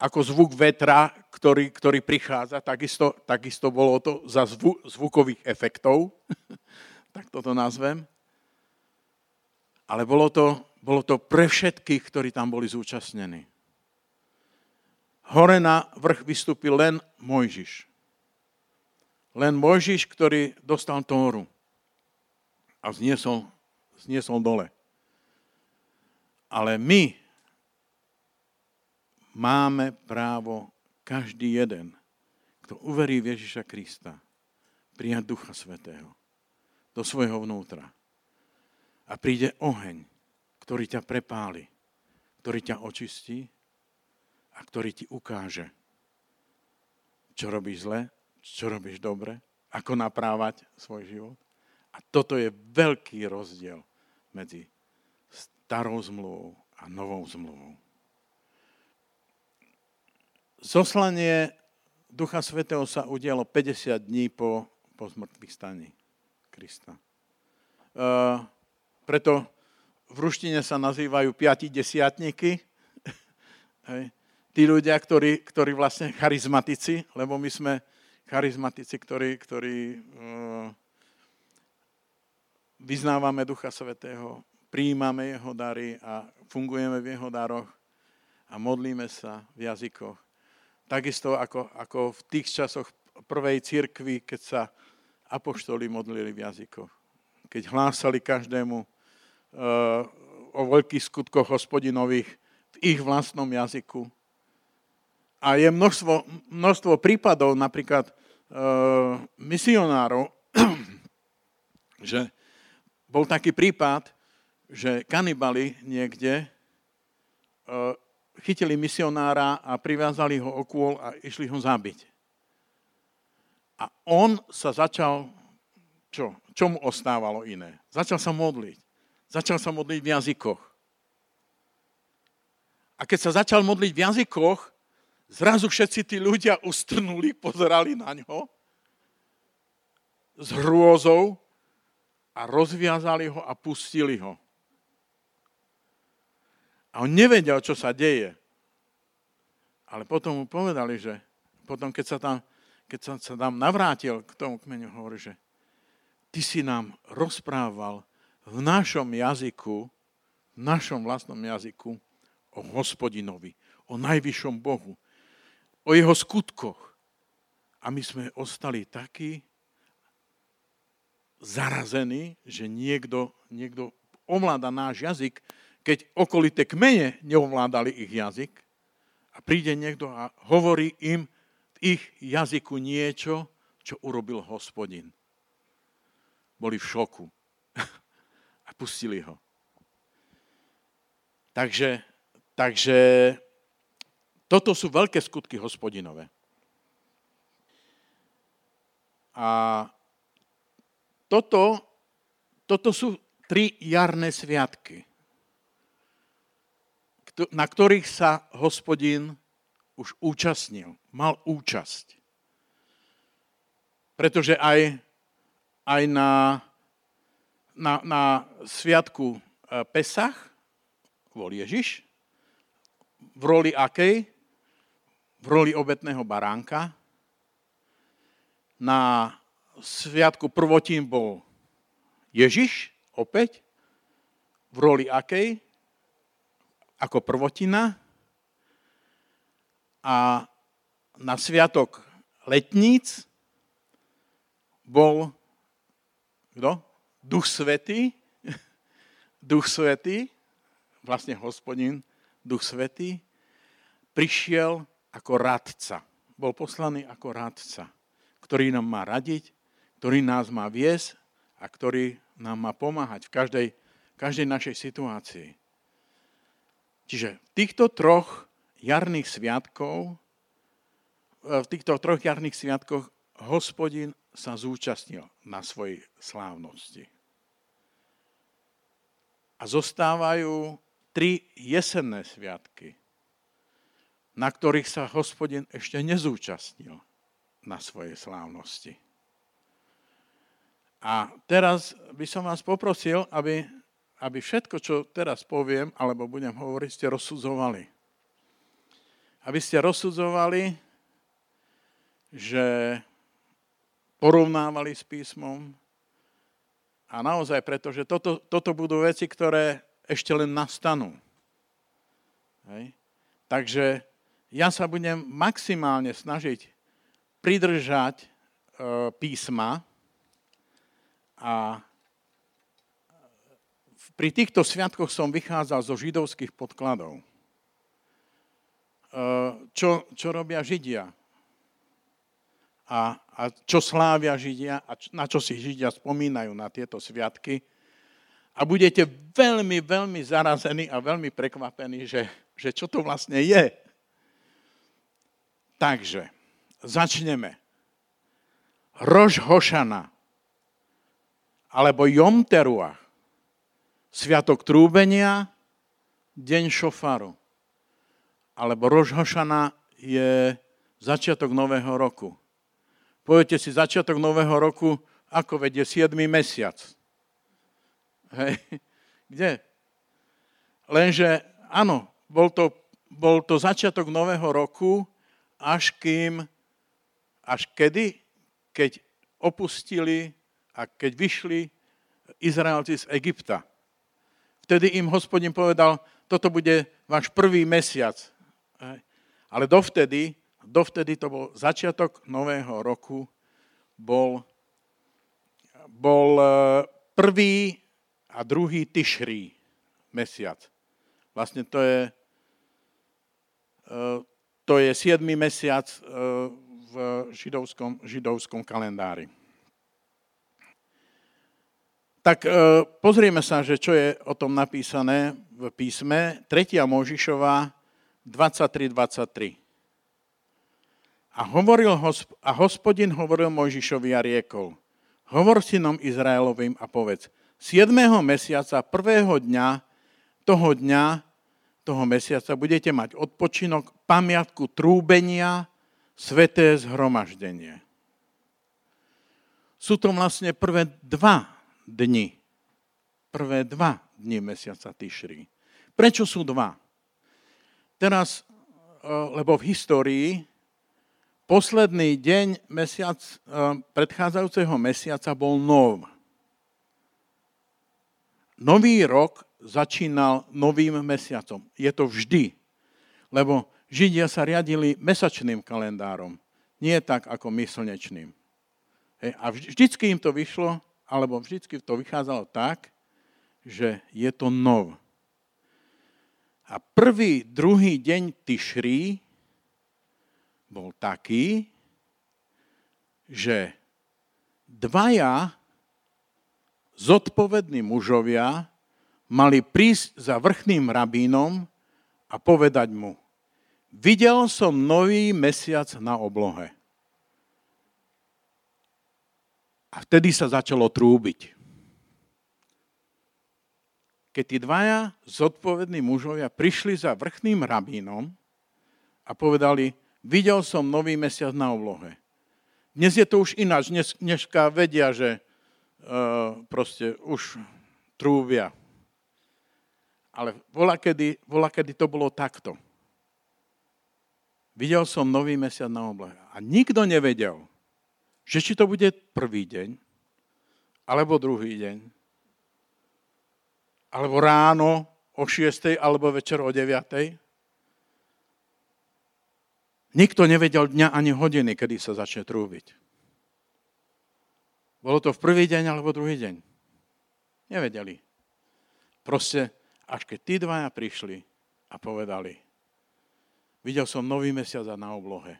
ako zvuk vetra, ktorý, ktorý prichádza, takisto, takisto bolo to za zvu, zvukových efektov, tak toto nazvem. Ale bolo to, bolo to pre všetkých, ktorí tam boli zúčastnení. Hore na vrch vystúpil len Mojžiš. Len Mojžiš, ktorý dostal Tóru a zniesol, zniesol dole. Ale my máme právo, každý jeden, kto uverí v Ježiša Krista, prijať Ducha Svetého do svojho vnútra. A príde oheň, ktorý ťa prepáli, ktorý ťa očistí a ktorý ti ukáže, čo robíš zle, čo robíš dobre, ako naprávať svoj život. A toto je veľký rozdiel medzi starou zmluvou a novou zmluvou. Zoslanie Ducha Svetého sa udialo 50 dní po, po zmrtvých staní Krista. Uh, preto v ruštine sa nazývajú piati desiatníky. Hej tí ľudia, ktorí, ktorí vlastne charizmatici, lebo my sme charizmatici, ktorí, ktorí uh, vyznávame Ducha Svetého, prijímame Jeho dary a fungujeme v Jeho daroch a modlíme sa v jazykoch. Takisto ako, ako v tých časoch prvej cirkvi, keď sa apoštoli modlili v jazykoch. Keď hlásali každému uh, o veľkých skutkoch hospodinových v ich vlastnom jazyku a je množstvo, množstvo prípadov, napríklad e, misionárov, že bol taký prípad, že kanibali niekde e, chytili misionára a priviazali ho okôl a išli ho zabiť. A on sa začal, čo? Čo mu ostávalo iné? Začal sa modliť. Začal sa modliť v jazykoch. A keď sa začal modliť v jazykoch, Zrazu všetci tí ľudia ustrnuli, pozerali na ňo s hrôzou a rozviazali ho a pustili ho. A on nevedel, čo sa deje. Ale potom mu povedali, že potom, keď sa tam, keď sa, sa tam navrátil k tomu kmeňu, hovorí, že ty si nám rozprával v našom jazyku, v našom vlastnom jazyku o hospodinovi, o najvyššom Bohu o jeho skutkoch. A my sme ostali takí zarazení, že niekto, niekto ovláda náš jazyk, keď okolité kmene neovládali ich jazyk a príde niekto a hovorí im v ich jazyku niečo, čo urobil hospodin. Boli v šoku a pustili ho. Takže, takže toto sú veľké skutky hospodinové. A toto, toto sú tri jarné sviatky, na ktorých sa hospodin už účastnil, mal účasť. Pretože aj, aj na, na, na sviatku e, Pesach bol Ježiš, v roli akej? V roli obetného baránka. Na sviatku prvotín bol Ježiš, opäť, v roli akej? Ako prvotina. A na sviatok letníc bol kto? Duch Svetý. Duch Svetý, vlastne hospodin, Duch Svetý, prišiel ako radca. Bol poslaný ako radca, ktorý nám má radiť, ktorý nás má viesť a ktorý nám má pomáhať v každej, každej našej situácii. Čiže v týchto troch jarných sviatkov, e, v týchto troch jarných sviatkoch hospodin sa zúčastnil na svojej slávnosti. A zostávajú tri jesenné sviatky na ktorých sa hospodin ešte nezúčastnil na svojej slávnosti. A teraz by som vás poprosil, aby, aby všetko, čo teraz poviem, alebo budem hovoriť, ste rozsudzovali. Aby ste rozsudzovali, že porovnávali s písmom a naozaj, pretože toto, toto budú veci, ktoré ešte len nastanú. Hej? Takže ja sa budem maximálne snažiť pridržať e, písma a pri týchto sviatkoch som vychádzal zo židovských podkladov. E, čo, čo robia Židia? A, a čo slávia Židia a na čo si Židia spomínajú na tieto sviatky. A budete veľmi, veľmi zarazení a veľmi prekvapení, že, že čo to vlastne je. Takže, začneme. Rož Hošana, alebo Jom Teruach, Sviatok trúbenia, deň šofaru. Alebo Rož Hošana je začiatok nového roku. Poviete si, začiatok nového roku, ako vedie 7. mesiac. Hej. Kde? Lenže, áno, bol to, bol to začiatok nového roku, až kým, až kedy, keď opustili a keď vyšli Izraelci z Egypta. Vtedy im hospodin povedal, toto bude váš prvý mesiac. Ale dovtedy, dovtedy to bol začiatok nového roku, bol, bol e, prvý a druhý tyšrí mesiac. Vlastne to je, e, to je 7. mesiac e, v židovskom, židovskom kalendári. Tak e, pozrieme sa, že čo je o tom napísané v písme. 3. Možišová 23.23. A, hovoril, a hospodin hovoril Mojžišovi a riekol, hovor synom Izraelovým a povedz, 7. mesiaca, prvého dňa, toho dňa toho mesiaca budete mať odpočinok, pamiatku trúbenia, sveté zhromaždenie. Sú to vlastne prvé dva dni. Prvé dva dni mesiaca Tyšri. Prečo sú dva? Teraz, e, lebo v histórii posledný deň mesiac, e, predchádzajúceho mesiaca bol nov. Nový rok začínal novým mesiacom. Je to vždy, lebo Židia sa riadili mesačným kalendárom, nie tak ako my slnečným. A vždycky im to vyšlo, alebo vždycky to vychádzalo tak, že je to nov. A prvý, druhý deň Tyšrí bol taký, že dvaja zodpovední mužovia mali prísť za vrchným rabínom a povedať mu, videl som nový mesiac na oblohe. A vtedy sa začalo trúbiť. Keď tí dvaja zodpovední mužovia prišli za vrchným rabínom a povedali, videl som nový mesiac na oblohe. Dnes je to už ináč. Dnes, vedia, že uh, proste už trúbia. Ale vola kedy, vola, kedy to bolo takto. Videl som nový mesiac na oblohe. A nikto nevedel, že či to bude prvý deň, alebo druhý deň, alebo ráno o 6. alebo večer o 9. Nikto nevedel dňa ani hodiny, kedy sa začne trúbiť. Bolo to v prvý deň alebo druhý deň. Nevedeli. Proste, až keď tí dvaja prišli a povedali, videl som nový mesiac na oblohe.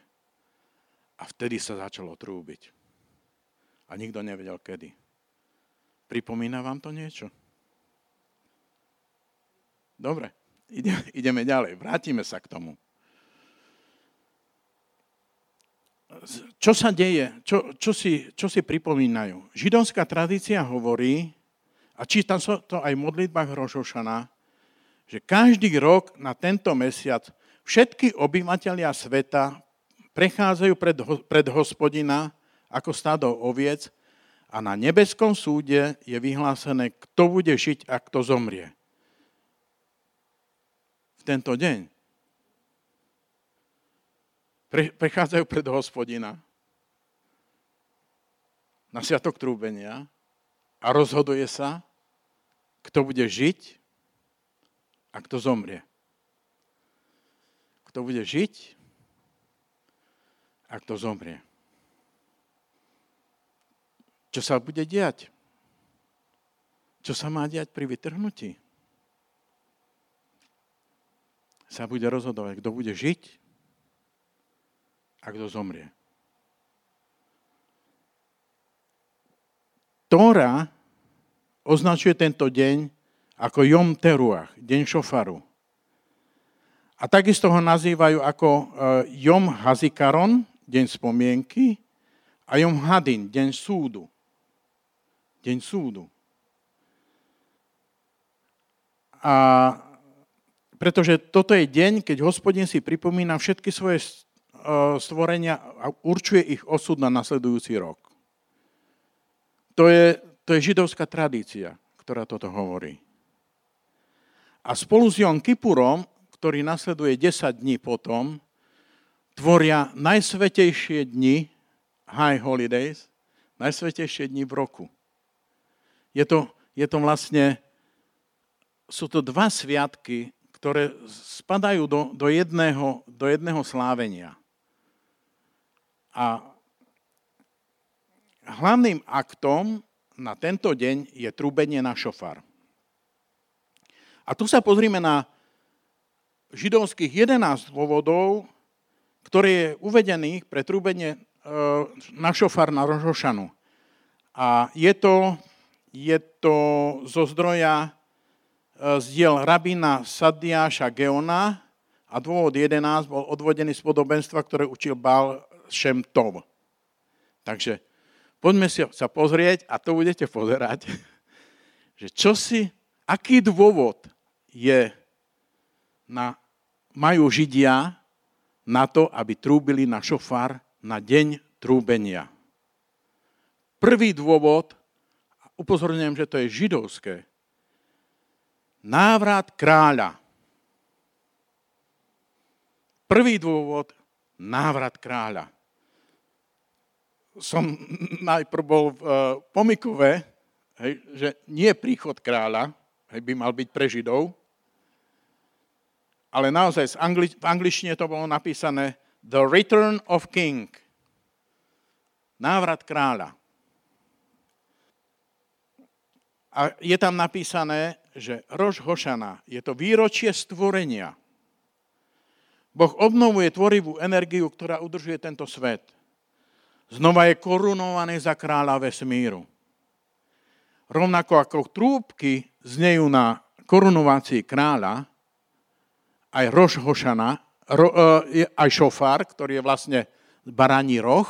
A vtedy sa začalo trúbiť a nikto nevedel kedy. Pripomína vám to niečo? Dobre, ideme, ideme ďalej. Vrátime sa k tomu. Čo sa deje? Čo, čo, si, čo si pripomínajú? Židovská tradícia hovorí, a čítam sa to aj v modlitbách Rošošana, že každý rok na tento mesiac všetky obyvateľia sveta prechádzajú pred, pred hospodina ako stádo oviec a na nebeskom súde je vyhlásené, kto bude žiť a kto zomrie. V tento deň pre, prechádzajú pred hospodina na sviatok trúbenia a rozhoduje sa, kto bude žiť a kto zomrie. Kto bude žiť ak to zomrie. Čo sa bude diať? Čo sa má diať pri vytrhnutí? Sa bude rozhodovať, kto bude žiť a kto zomrie. Tóra označuje tento deň ako Jom Teruach, deň šofaru. A takisto ho nazývajú ako Jom Hazikaron, deň spomienky, a Jom Hadin, deň súdu. Deň súdu. A pretože toto je deň, keď hospodin si pripomína všetky svoje e, stvorenia a určuje ich osud na nasledujúci rok. To je, to je židovská tradícia, ktorá toto hovorí. A spolu s Jon Kipurom, ktorý nasleduje 10 dní potom, tvoria najsvetejšie dni, high holidays, najsvetejšie dni v roku. Je to, je to vlastne, sú to dva sviatky, ktoré spadajú do, do, jedného, do jedného slávenia. A hlavným aktom na tento deň je trúbenie na šofar. A tu sa pozrime na židovských 11 dôvodov, ktoré je uvedených pre trúbenie e, na šofar na Rožošanu. A je to, je to zo zdroja e, zdiel rabína Sadiáša Geona a dôvod 11 bol odvodený z podobenstva, ktoré učil Bál Šem. Takže Poďme si sa pozrieť a to budete pozerať, že čo si, aký dôvod je na, majú Židia na to, aby trúbili na šofár na deň trúbenia. Prvý dôvod, upozorňujem, že to je židovské, návrat kráľa. Prvý dôvod, návrat kráľa som najprv bol v uh, Pomikove, hej, že nie príchod kráľa, hej, by mal byť pre Židov, ale naozaj v angličtine to bolo napísané The Return of King. Návrat kráľa. A je tam napísané, že Rož Hošana je to výročie stvorenia. Boh obnovuje tvorivú energiu, ktorá udržuje tento svet. Znova je korunovaný za kráľa vesmíru. Rovnako ako trúbky znejú na korunovácii kráľa, aj Roš Hošana, ro, e, aj šofár, ktorý je vlastne baraní roh,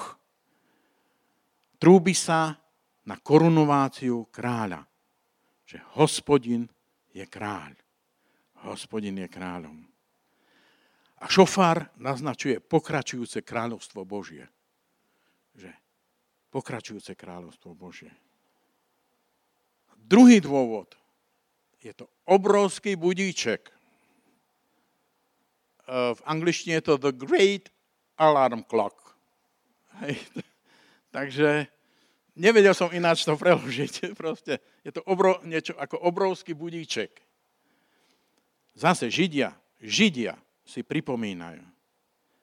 trúbi sa na korunováciu kráľa. Že hospodin je kráľ. Hospodin je kráľom. A šofár naznačuje pokračujúce kráľovstvo Božie pokračujúce kráľovstvo Božie. Druhý dôvod je to obrovský budíček. V angličtine je to The Great Alarm Clock. Hej. Takže nevedel som ináč to preložiť. Proste je to obro, niečo ako obrovský budíček. Zase Židia, Židia si pripomínajú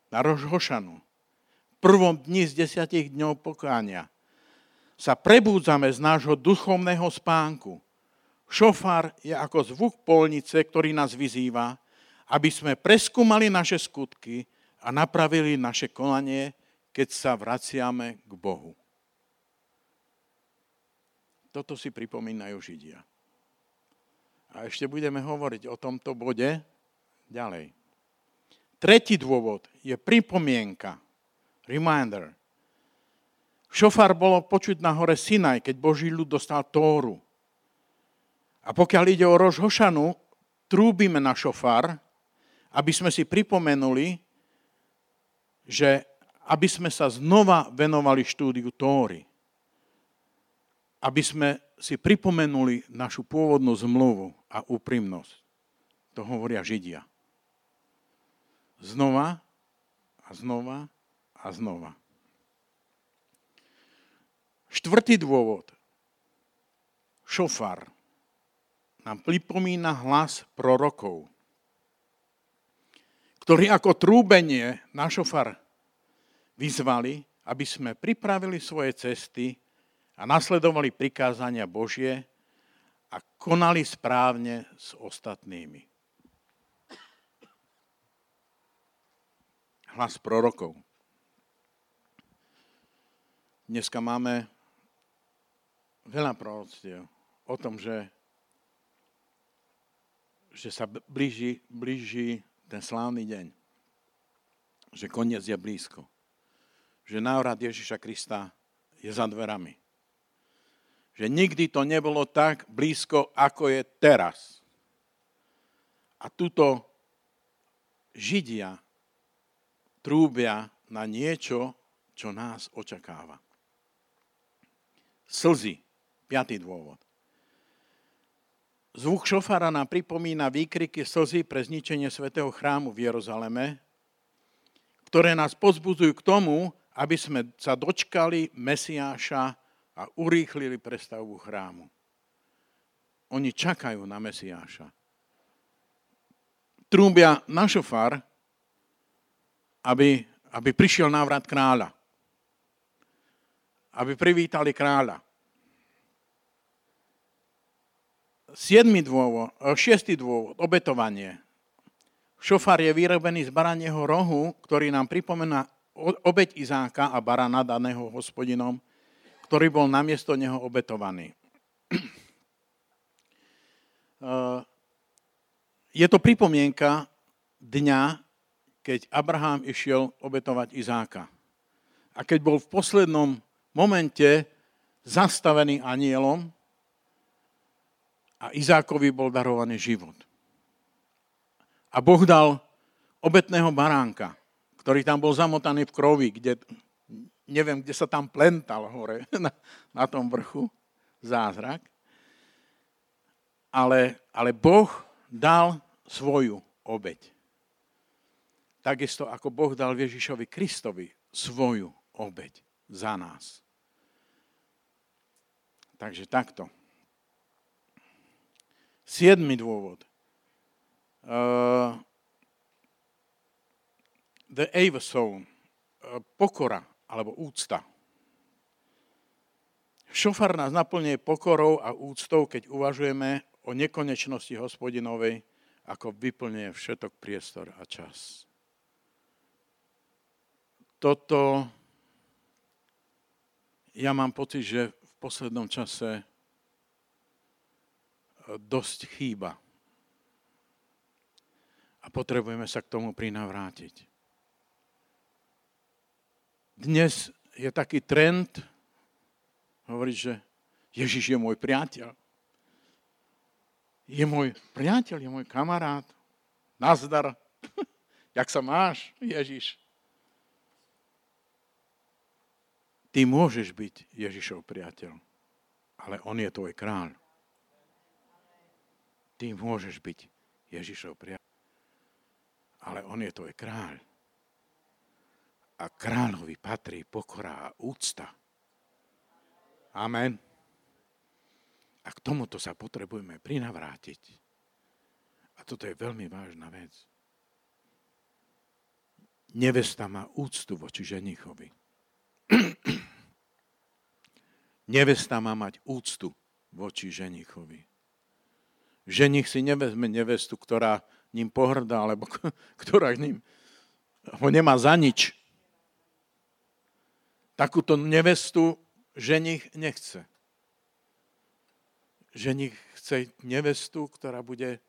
na Rožhošanu prvom dni z desiatich dňov pokánia sa prebúdzame z nášho duchovného spánku. Šofár je ako zvuk polnice, ktorý nás vyzýva, aby sme preskúmali naše skutky a napravili naše konanie, keď sa vraciame k Bohu. Toto si pripomínajú Židia. A ešte budeme hovoriť o tomto bode ďalej. Tretí dôvod je pripomienka Reminder. Šofár bolo počuť na hore Sinaj, keď Boží ľud dostal Tóru. A pokiaľ ide o Rož Hošanu, trúbime na šofár, aby sme si pripomenuli, že aby sme sa znova venovali štúdiu Tóry. Aby sme si pripomenuli našu pôvodnú zmluvu a úprimnosť. To hovoria Židia. Znova a znova a znova. Štvrtý dôvod. Šofar nám pripomína hlas prorokov, ktorý ako trúbenie na šofar vyzvali, aby sme pripravili svoje cesty a nasledovali prikázania Božie a konali správne s ostatnými. Hlas prorokov. Dneska máme veľa proroctiev o tom, že, že sa blíži, blíži ten slávny deň. Že koniec je blízko. Že návrat Ježiša Krista je za dverami. Že nikdy to nebolo tak blízko, ako je teraz. A tuto Židia trúbia na niečo, čo nás očakáva. Slzy. Piatý dôvod. Zvuk šofára nám pripomína výkriky slzy pre zničenie svätého chrámu v Jeruzaleme, ktoré nás pozbudzujú k tomu, aby sme sa dočkali Mesiáša a urýchlili prestavbu chrámu. Oni čakajú na Mesiáša. Trúbia na šofár, aby, aby prišiel návrat kráľa. Aby privítali kráľa. Siedmy dôvod, e, šiestý dôvod, obetovanie. Šofár je vyrobený z baranieho rohu, ktorý nám pripomená obeť Izáka a barana daného hospodinom, ktorý bol namiesto neho obetovaný. E, je to pripomienka dňa, keď Abraham išiel obetovať Izáka. A keď bol v poslednom momente zastavený anielom, a Izákovi bol darovaný život. A Boh dal obetného baránka, ktorý tam bol zamotaný v krovi, kde neviem, kde sa tam plental hore na, na tom vrchu, zázrak. Ale, ale Boh dal svoju obeď. Takisto ako Boh dal Ježišovi Kristovi svoju obeď za nás. Takže takto. Siedmy dôvod. Uh, the Avesone, uh, pokora alebo úcta. Šofar nás naplňuje pokorou a úctou, keď uvažujeme o nekonečnosti hospodinovej, ako vyplňuje všetok priestor a čas. Toto ja mám pocit, že v poslednom čase dosť chýba. A potrebujeme sa k tomu prinavrátiť. Dnes je taký trend hovoriť, že Ježiš je môj priateľ. Je môj priateľ, je môj kamarát. Nazdar. Jak sa máš, Ježiš? Ty môžeš byť Ježišov priateľ, ale on je tvoj kráľ. Ty môžeš byť Ježišov priateľ. Ale on je tvoj kráľ. A kráľovi patrí pokora a úcta. Amen. A k tomuto sa potrebujeme prinavrátiť. A toto je veľmi vážna vec. Nevesta má úctu voči ženichovi. Nevesta má mať úctu voči ženichovi. Ženich si nevezme nevestu, ktorá ním pohrdá, alebo ktorá ním ho nemá za nič. Takúto nevestu ženich nechce. Ženich chce nevestu, ktorá bude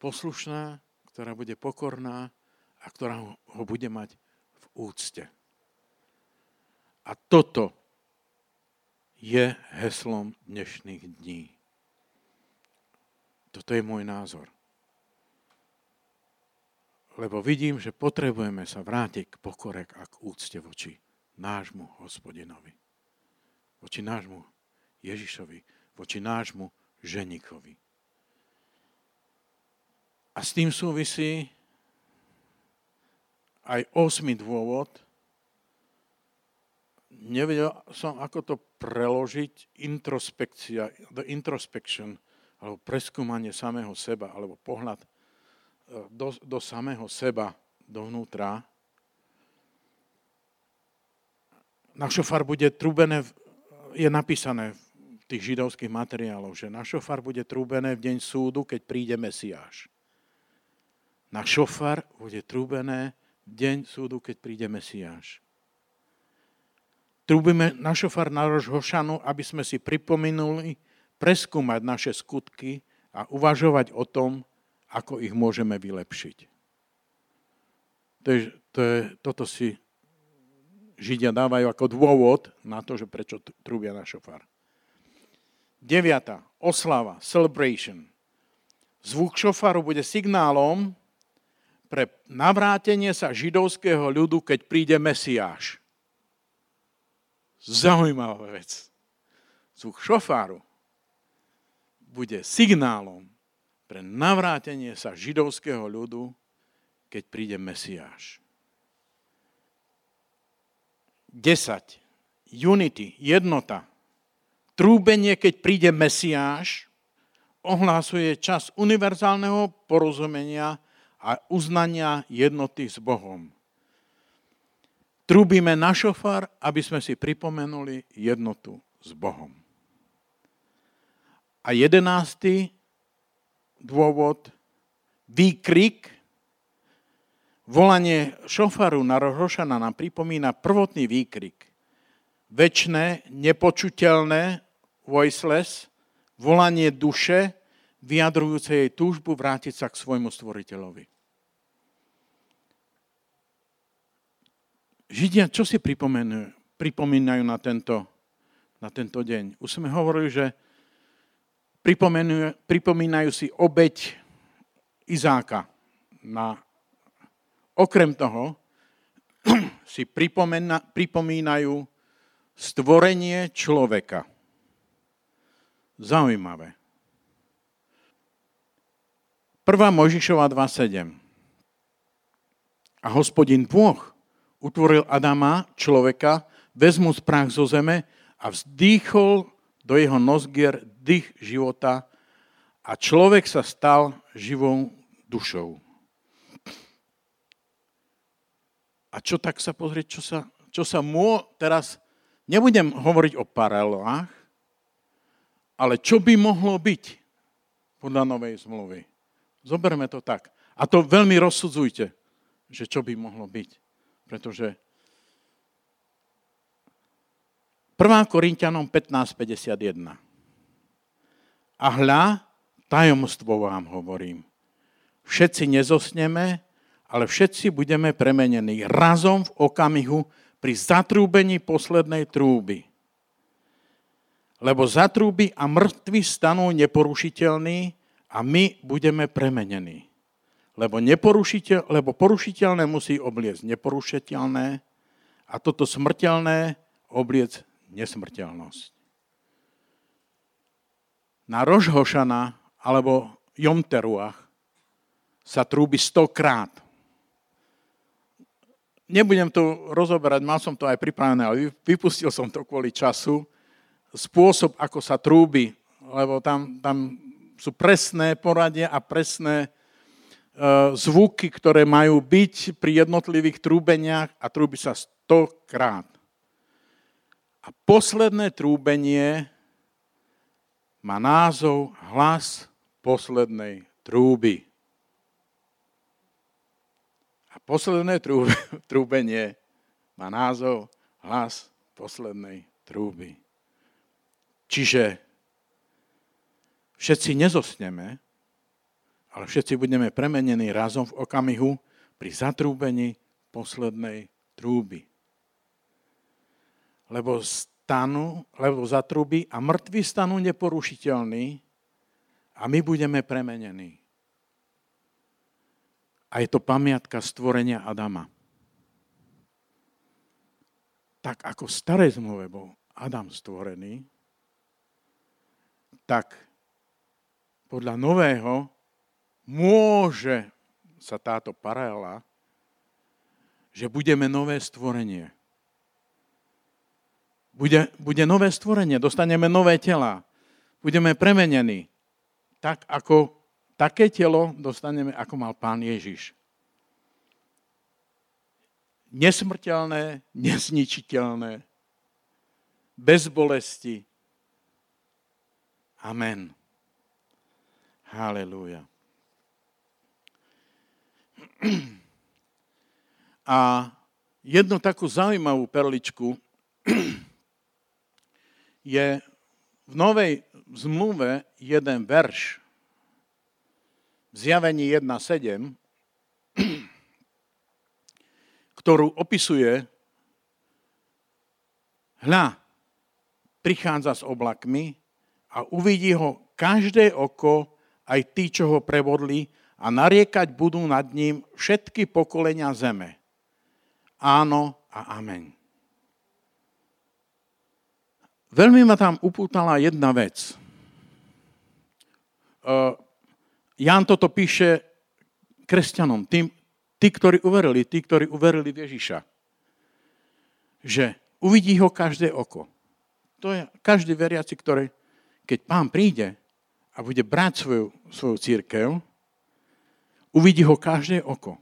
poslušná, ktorá bude pokorná a ktorá ho bude mať v úcte. A toto je heslom dnešných dní. Toto je môj názor. Lebo vidím, že potrebujeme sa vrátiť k pokorek a k úcte voči nášmu hospodinovi. Voči nášmu Ježišovi. Voči nášmu ženikovi. A s tým súvisí aj osmi dôvod. Nevedel som, ako to preložiť. Introspekcia, the introspection alebo preskúmanie samého seba, alebo pohľad e, do, do samého seba, dovnútra. na šofar bude trúbené, je napísané v tých židovských materiáloch, že na šofar bude trúbené v deň súdu, keď príde Mesiáš. Na šofar bude trúbené v deň súdu, keď príde Mesiáš. Trúbime na šofar na Rožhošanu, aby sme si pripomenuli preskúmať naše skutky a uvažovať o tom, ako ich môžeme vylepšiť. To je, to je, toto si Židia dávajú ako dôvod na to, že prečo trúbia na šofár. Deviata, oslava, celebration. Zvuk šofaru bude signálom pre navrátenie sa židovského ľudu, keď príde Mesiáš. Zaujímavá vec. Zvuk šofáru bude signálom pre navrátenie sa židovského ľudu, keď príde Mesiáš. 10. Unity, jednota. Trúbenie, keď príde Mesiáš, ohlásuje čas univerzálneho porozumenia a uznania jednoty s Bohom. Trúbime na šofar, aby sme si pripomenuli jednotu s Bohom. A jedenáctý dôvod, výkrik, volanie šofaru na Rošana nám pripomína prvotný výkrik. Večné, nepočuteľné, voiceless, volanie duše, vyjadrujúce jej túžbu vrátiť sa k svojmu stvoriteľovi. Židia, čo si pripomínajú, na, tento, na tento deň? Už sme hovorili, že pripomínajú, si obeď Izáka. Na, okrem toho si pripomína, pripomínajú stvorenie človeka. Zaujímavé. 1. Možišova 2.7. A hospodin Boh utvoril Adama, človeka, vezmu prach zo zeme a vzdýchol do jeho nozgier dých života a človek sa stal živou dušou. A čo tak sa pozrieť, čo sa, čo sa môže teraz, nebudem hovoriť o paralelách, ale čo by mohlo byť podľa novej zmluvy. Zoberme to tak. A to veľmi rozsudzujte, že čo by mohlo byť. Pretože 1. Korintianom 15.51. A hľa, tajomstvo vám hovorím. Všetci nezosneme, ale všetci budeme premenení razom v okamihu pri zatrúbení poslednej trúby. Lebo zatrúby a mŕtvi stanú neporušiteľní a my budeme premenení lebo, neporušiteľ, lebo porušiteľné musí obliecť neporušiteľné a toto smrteľné obliec nesmrteľnosť. Na Rožhošana alebo Jomteruach sa trúbi stokrát. Nebudem to rozoberať, mal som to aj pripravené, ale vypustil som to kvôli času. Spôsob, ako sa trúbi, lebo tam, tam sú presné poradia a presné E, zvuky, ktoré majú byť pri jednotlivých trúbeniach a trúbi sa stokrát. A posledné trúbenie má názov hlas poslednej trúby. A posledné trúbenie má názov hlas poslednej trúby. Čiže všetci nezosneme, ale všetci budeme premenení razom v okamihu pri zatrúbení poslednej trúby. Lebo stanu, lebo zatrúby a mŕtvi stanú neporušiteľní a my budeme premenení. A je to pamiatka stvorenia Adama. Tak ako v starej zmluve bol Adam stvorený, tak podľa nového môže sa táto paralela, že budeme nové stvorenie. Bude, bude nové stvorenie, dostaneme nové tela, budeme premenení. Tak ako také telo dostaneme, ako mal pán Ježiš. Nesmrteľné, nezničiteľné, bez bolesti. Amen. Halelúja. A jednu takú zaujímavú perličku je v Novej zmluve jeden verš, v zjavení 1.7, ktorú opisuje hľa, prichádza s oblakmi a uvidí ho každé oko, aj tí, čo ho prevodli, a nariekať budú nad ním všetky pokolenia zeme. Áno a amen. Veľmi ma tam upútala jedna vec. Uh, toto píše kresťanom, tým, tí, ktorí uverili, tí, ktorí uverili v Ježiša. Že uvidí ho každé oko. To je každý veriaci, ktorý, keď pán príde a bude brať svoju, svoju církev, uvidí ho každé oko.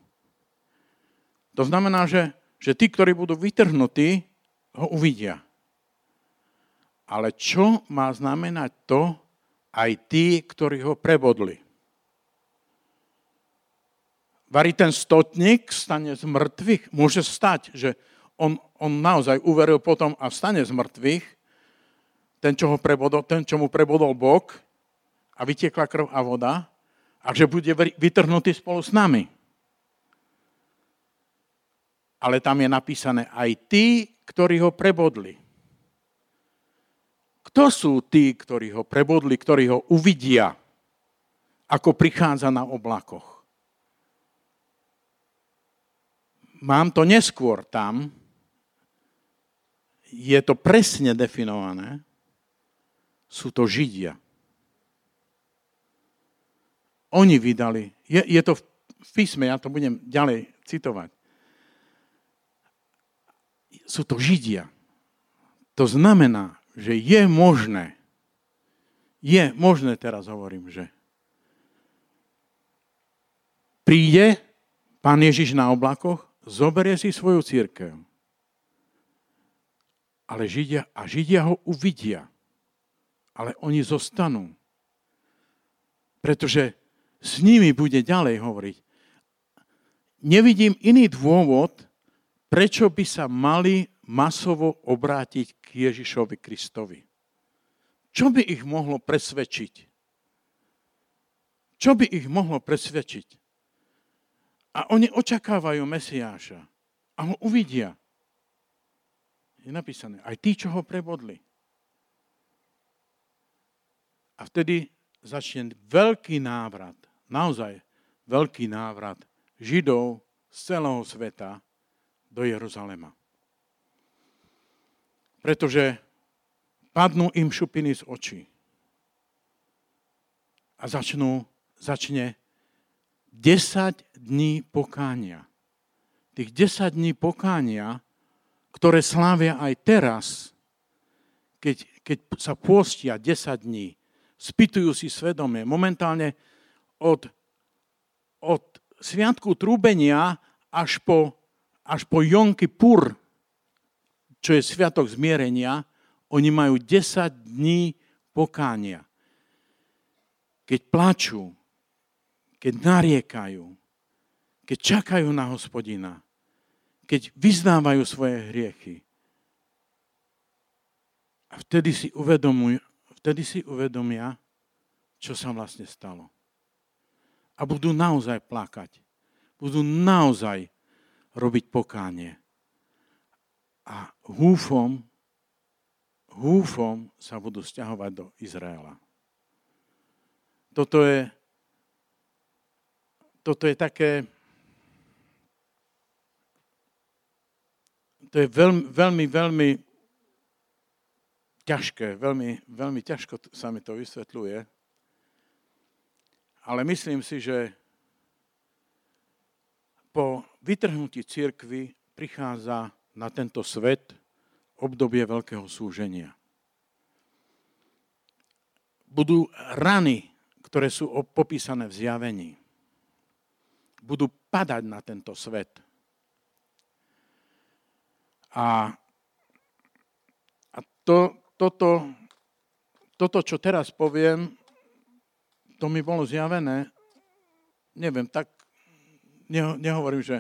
To znamená, že, že tí, ktorí budú vytrhnutí, ho uvidia. Ale čo má znamenať to aj tí, ktorí ho prebodli? Varí ten stotník stane z mŕtvych? Môže stať, že on, on naozaj uveril potom a stane z mŕtvych, ten, čo, ho prebodol, ten, čo mu prebodol bok a vytiekla krv a voda, a že bude vytrhnutý spolu s nami. Ale tam je napísané aj tí, ktorí ho prebodli. Kto sú tí, ktorí ho prebodli, ktorí ho uvidia, ako prichádza na oblakoch? Mám to neskôr tam, je to presne definované, sú to Židia. Oni vydali, je, je to v písme, ja to budem ďalej citovať. Sú to Židia. To znamená, že je možné, je možné teraz hovorím, že príde Pán Ježiš na oblakoch, zoberie si svoju církev. Ale Židia, a Židia ho uvidia. Ale oni zostanú. Pretože s nimi bude ďalej hovoriť. Nevidím iný dôvod, prečo by sa mali masovo obrátiť k Ježišovi Kristovi. Čo by ich mohlo presvedčiť? Čo by ich mohlo presvedčiť? A oni očakávajú Mesiáša a ho uvidia. Je napísané, aj tí, čo ho prebodli. A vtedy začne veľký návrat, naozaj veľký návrat Židov z celého sveta do Jeruzalema pretože padnú im šupiny z očí. A začnú, začne 10 dní pokánia. Tých 10 dní pokánia, ktoré slávia aj teraz, keď, keď sa pôstia 10 dní, spýtujú si svedomie. Momentálne od, od sviatku trúbenia až po, až po Jonky Pur, čo je sviatok zmierenia, oni majú 10 dní pokánia. Keď plačú, keď nariekajú, keď čakajú na hospodina, keď vyznávajú svoje hriechy. A vtedy si, uvedomujú, vtedy si uvedomia, čo sa vlastne stalo. A budú naozaj plakať. Budú naozaj robiť pokánie a húfom, húfom sa budú stiahovať do Izraela. Toto je, toto je také, to je veľmi, veľmi, veľmi ťažké, veľmi, veľmi ťažko sa mi to vysvetľuje, ale myslím si, že po vytrhnutí církvy prichádza na tento svet obdobie veľkého súženia. Budú rany, ktoré sú popísané v zjavení. Budú padať na tento svet. A, a to, toto, toto, čo teraz poviem, to mi bolo zjavené, neviem, tak nehovorím, že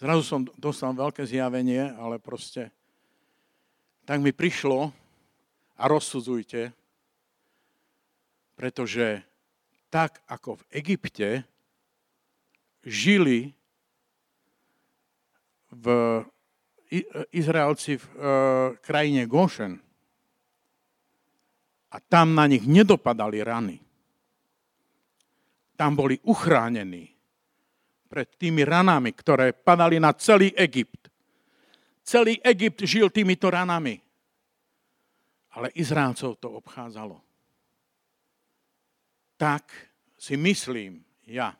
zrazu som dostal veľké zjavenie, ale proste tak mi prišlo a rozsudzujte, pretože tak ako v Egypte žili v Izraelci v e, krajine Goshen a tam na nich nedopadali rany. Tam boli uchránení pred tými ranami, ktoré padali na celý Egypt. Celý Egypt žil týmito ranami. Ale Izraelcov to obchádzalo. Tak si myslím ja,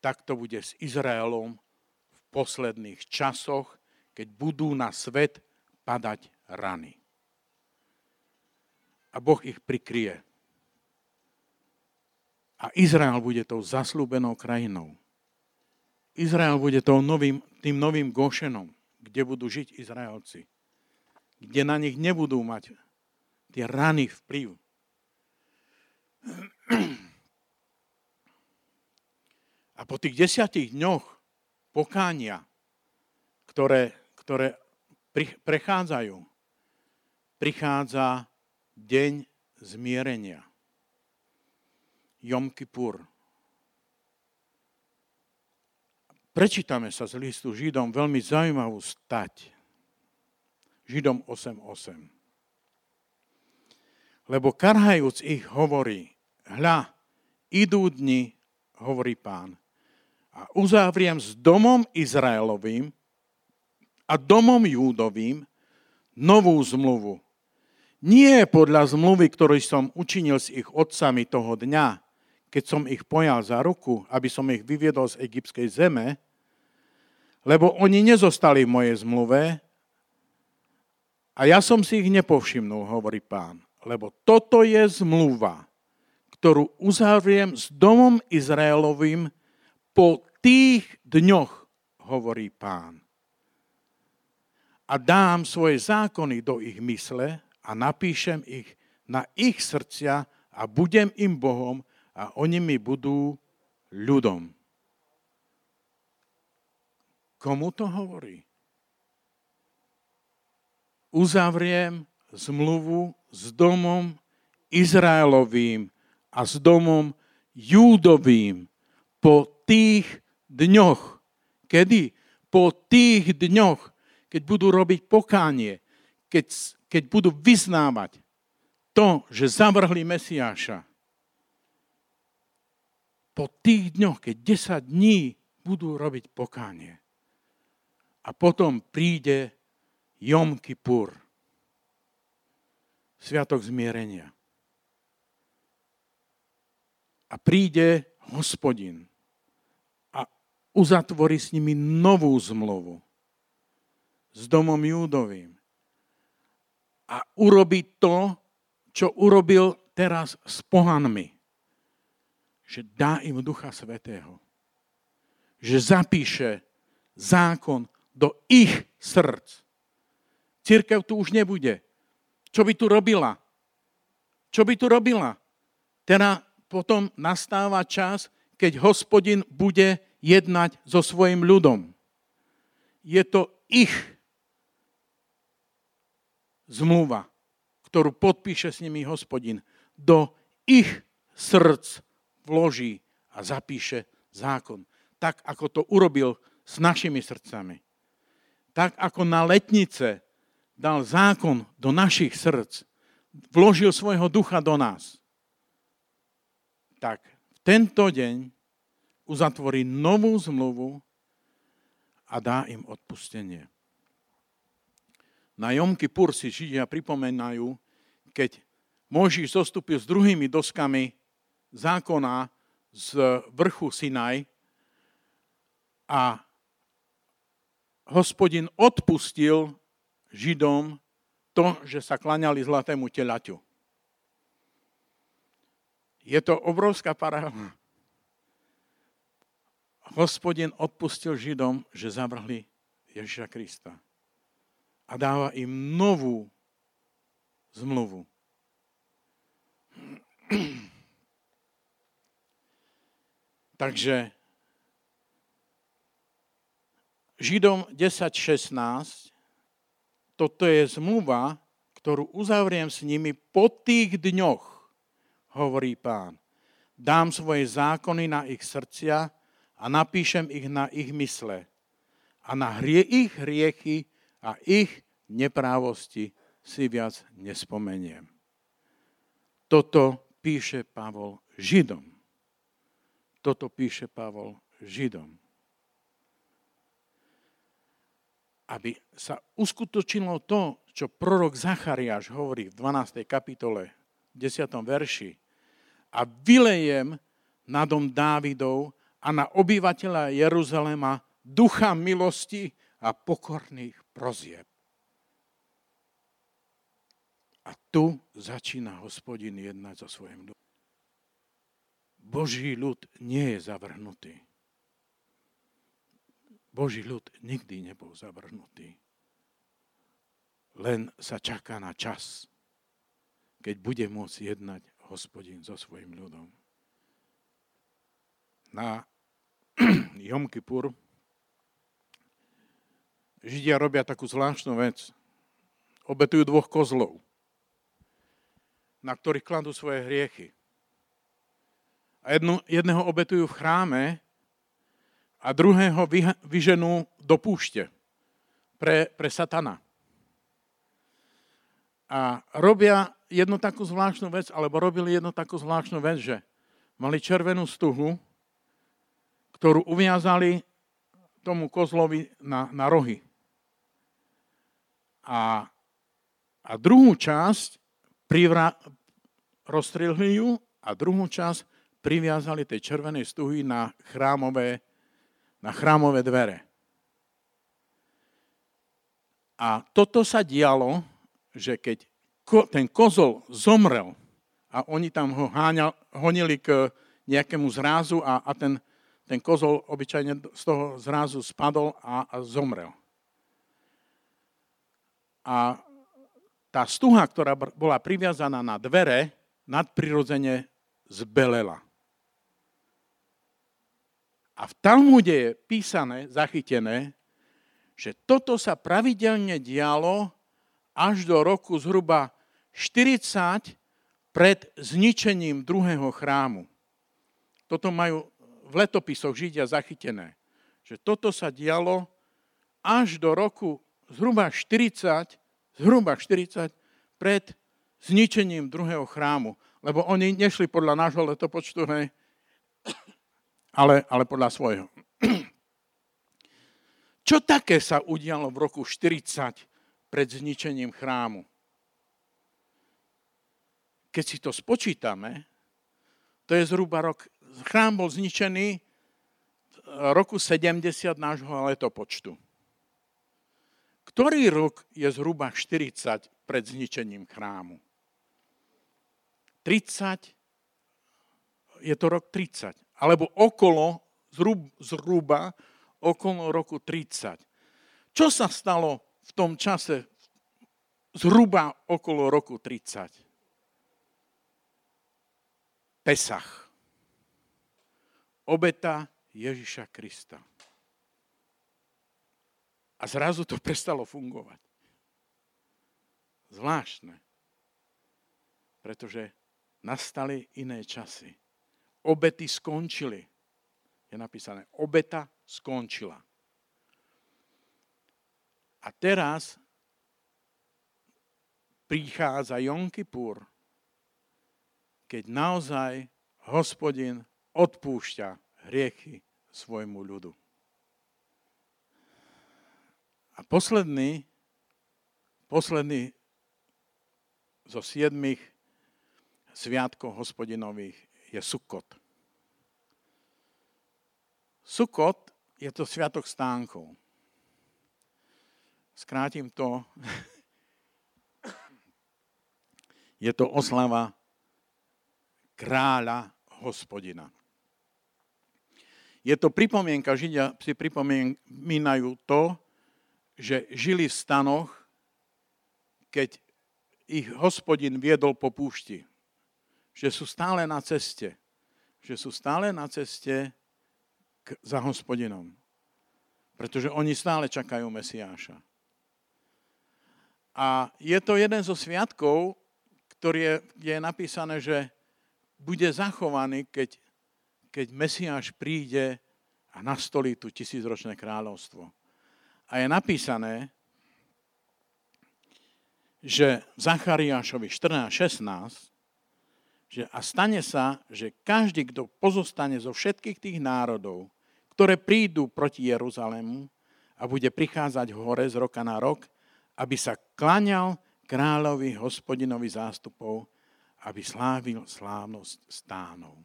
tak to bude s Izraelom v posledných časoch, keď budú na svet padať rany. A Boh ich prikrie. A Izrael bude tou zaslúbenou krajinou. Izrael bude novým, tým novým Gošenom, kde budú žiť Izraelci. Kde na nich nebudú mať tie rany vplyv. A po tých desiatich dňoch pokánia, ktoré ktoré prechádzajú, prichádza deň zmierenia. Jom Kippur. Prečítame sa z listu Židom veľmi zaujímavú stať. Židom 8.8. Lebo karhajúc ich hovorí, hľa, idú dni, hovorí pán, a uzavriem s domom Izraelovým a domom Júdovým novú zmluvu. Nie podľa zmluvy, ktorú som učinil s ich otcami toho dňa, keď som ich pojal za ruku, aby som ich vyviedol z egyptskej zeme, lebo oni nezostali v mojej zmluve a ja som si ich nepovšimnul, hovorí pán, lebo toto je zmluva, ktorú uzavriem s domom Izraelovým po tých dňoch, hovorí pán. A dám svoje zákony do ich mysle a napíšem ich na ich srdcia a budem im Bohom a oni mi budú ľudom. Komu to hovorí? Uzavriem zmluvu s domom Izraelovým a s domom Júdovým po tých dňoch. Kedy? Po tých dňoch, keď budú robiť pokánie, keď, keď budú vyznávať to, že zavrhli Mesiáša, po tých dňoch, keď 10 dní budú robiť pokánie. A potom príde Jom Kippur, Sviatok zmierenia. A príde hospodin a uzatvorí s nimi novú zmluvu s domom Júdovým. A urobiť to, čo urobil teraz s pohanmi. Že dá im Ducha Svetého. Že zapíše zákon do ich srdc. Církev tu už nebude. Čo by tu robila? Čo by tu robila? Teda potom nastáva čas, keď hospodin bude jednať so svojim ľudom. Je to ich zmluva, ktorú podpíše s nimi hospodin, do ich srdc vloží a zapíše zákon. Tak, ako to urobil s našimi srdcami. Tak, ako na letnice dal zákon do našich srdc, vložil svojho ducha do nás. Tak v tento deň uzatvorí novú zmluvu a dá im odpustenie. Na Jom Kippur si Židia pripomenajú, keď Mojžiš zostúpil s druhými doskami zákona z vrchu Sinaj a hospodin odpustil Židom to, že sa klaňali zlatému telaťu. Je to obrovská paralela. Hospodin odpustil Židom, že zavrhli Ježiša Krista a dáva im novú zmluvu. Takže Židom 10.16 toto je zmluva, ktorú uzavriem s nimi po tých dňoch, hovorí pán. Dám svoje zákony na ich srdcia a napíšem ich na ich mysle. A na hrie, ich hriechy a ich neprávosti si viac nespomeniem. Toto píše Pavol Židom. Toto píše Pavol Židom. Aby sa uskutočilo to, čo prorok Zachariáš hovorí v 12. kapitole, 10. verši. A vylejem na dom Dávidov a na obyvateľa Jeruzalema ducha milosti a pokorných prozieb. A tu začína hospodin jednať so svojim ľudom. Boží ľud nie je zavrhnutý. Boží ľud nikdy nebol zavrhnutý. Len sa čaká na čas, keď bude môcť jednať hospodin so svojim ľudom. Na Jom Kippur Židia robia takú zvláštnu vec. Obetujú dvoch kozlov, na ktorých kladú svoje hriechy a jednu, jedného obetujú v chráme a druhého vyženú do púšte pre, pre satana. A robia jednu takú zvláštnu vec, alebo robili jednu takú zvláštnu vec, že mali červenú stuhu, ktorú uviazali tomu kozlovi na, na rohy. A, a druhú časť privra, rozstrihli ju a druhú časť priviazali tej červenej stuhy na chrámové, na chrámové dvere. A toto sa dialo, že keď ten kozol zomrel a oni tam ho háňal, honili k nejakému zrázu a, a ten, ten kozol obyčajne z toho zrázu spadol a, a zomrel. A tá stuha, ktorá bola priviazaná na dvere, nadprirodzene zbelela. A v Talmude je písané, zachytené, že toto sa pravidelne dialo až do roku zhruba 40 pred zničením druhého chrámu. Toto majú v letopisoch Židia zachytené, že toto sa dialo až do roku zhruba 40, zhruba 40 pred zničením druhého chrámu. Lebo oni nešli podľa nášho letopočtu, ale, ale podľa svojho. Čo také sa udialo v roku 40 pred zničením chrámu? Keď si to spočítame, to je zhruba rok, chrám bol zničený roku 70 nášho letopočtu. Ktorý rok je zhruba 40 pred zničením chrámu? 30, je to rok 30 alebo okolo, zhruba okolo roku 30. Čo sa stalo v tom čase zhruba okolo roku 30? Pesach. Obeta Ježiša Krista. A zrazu to prestalo fungovať. Zvláštne. Pretože nastali iné časy obety skončili. Je napísané, obeta skončila. A teraz prichádza Jom Kippur, keď naozaj hospodin odpúšťa hriechy svojmu ľudu. A posledný, posledný zo siedmých sviatkov hospodinových je Sukot. Sukot je to sviatok stánkov. Skrátim to. Je to oslava kráľa hospodina. Je to pripomienka, Židia si pripomínajú to, že žili v stanoch, keď ich hospodin viedol po púšti. Že sú stále na ceste. Že sú stále na ceste k, za hospodinom. Pretože oni stále čakajú Mesiáša. A je to jeden zo sviatkov, ktorý je, je napísané, že bude zachovaný, keď, keď Mesiáš príde a nastolí tu tisícročné kráľovstvo. A je napísané, že v Zachariášovi 14.16, že a stane sa, že každý, kto pozostane zo všetkých tých národov, ktoré prídu proti Jeruzalému a bude prichádzať hore z roka na rok, aby sa klaňal kráľovi hospodinovi zástupov, aby slávil slávnosť stánov.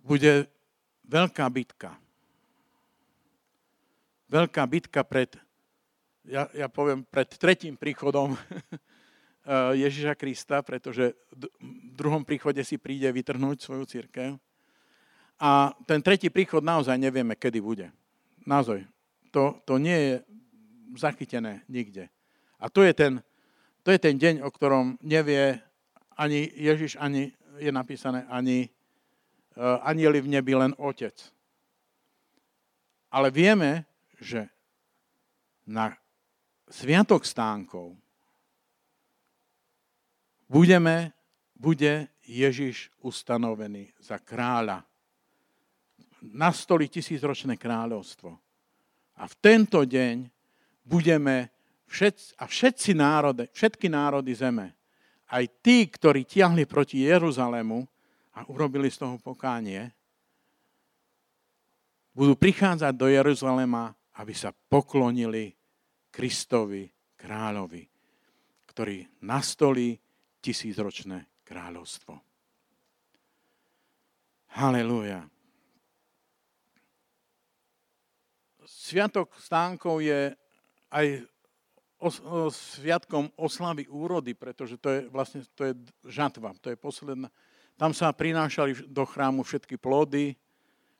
Bude veľká bitka. Veľká bitka pred ja, ja poviem, pred tretím príchodom Ježiša Krista, pretože v druhom príchode si príde vytrhnúť svoju církev. A ten tretí príchod naozaj nevieme, kedy bude. Naozaj. To, to nie je zachytené nikde. A to je, ten, to je ten deň, o ktorom nevie ani Ježiš, ani je napísané, ani uh, anieli v nebi, len Otec. Ale vieme, že na Sviatok stánkov budeme, bude Ježiš ustanovený za kráľa. Nastoli tisícročné kráľovstvo. A v tento deň budeme všetci, a všetci národy, všetky národy zeme, aj tí, ktorí tiahli proti Jeruzalému a urobili z toho pokánie, budú prichádzať do Jeruzalema, aby sa poklonili Kristovi, kráľovi, ktorý nastolí tisícročné kráľovstvo. Halelúja. Sviatok stánkov je aj os, sviatkom oslavy úrody, pretože to je vlastne to je žatva, to je posledná. Tam sa prinášali do chrámu všetky plody,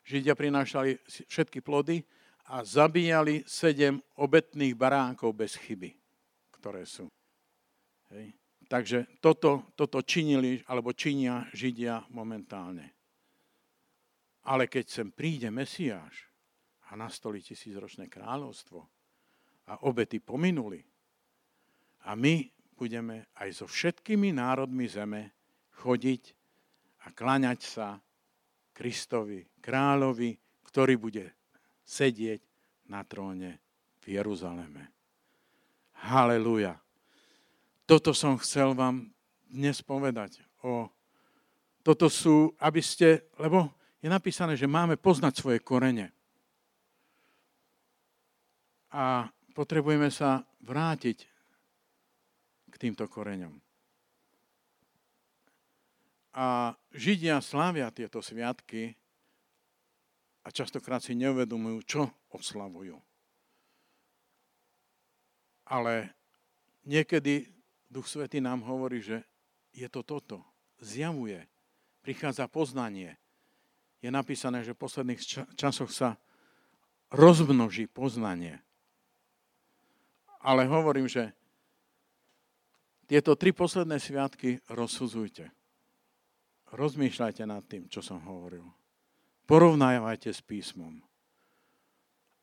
Židia prinášali všetky plody a zabíjali sedem obetných baránkov bez chyby, ktoré sú. Hej. Takže toto, toto činili, alebo činia Židia momentálne. Ale keď sem príde Mesiáš a nastolí tisícročné kráľovstvo a obety pominuli a my budeme aj so všetkými národmi zeme chodiť a klaňať sa Kristovi, kráľovi, ktorý bude sedieť na tróne v Jeruzaleme. Haleluja. Toto som chcel vám dnes povedať. O, toto sú, aby ste, lebo je napísané, že máme poznať svoje korene. A potrebujeme sa vrátiť k týmto koreňom. A Židia slávia tieto sviatky a častokrát si neuvedomujú, čo oslavujú. Ale niekedy Duch Svetý nám hovorí, že je to toto. Zjavuje. Prichádza poznanie. Je napísané, že v posledných časoch sa rozmnoží poznanie. Ale hovorím, že tieto tri posledné sviatky rozsudzujte. Rozmýšľajte nad tým, čo som hovoril. Porovnávajte s písmom.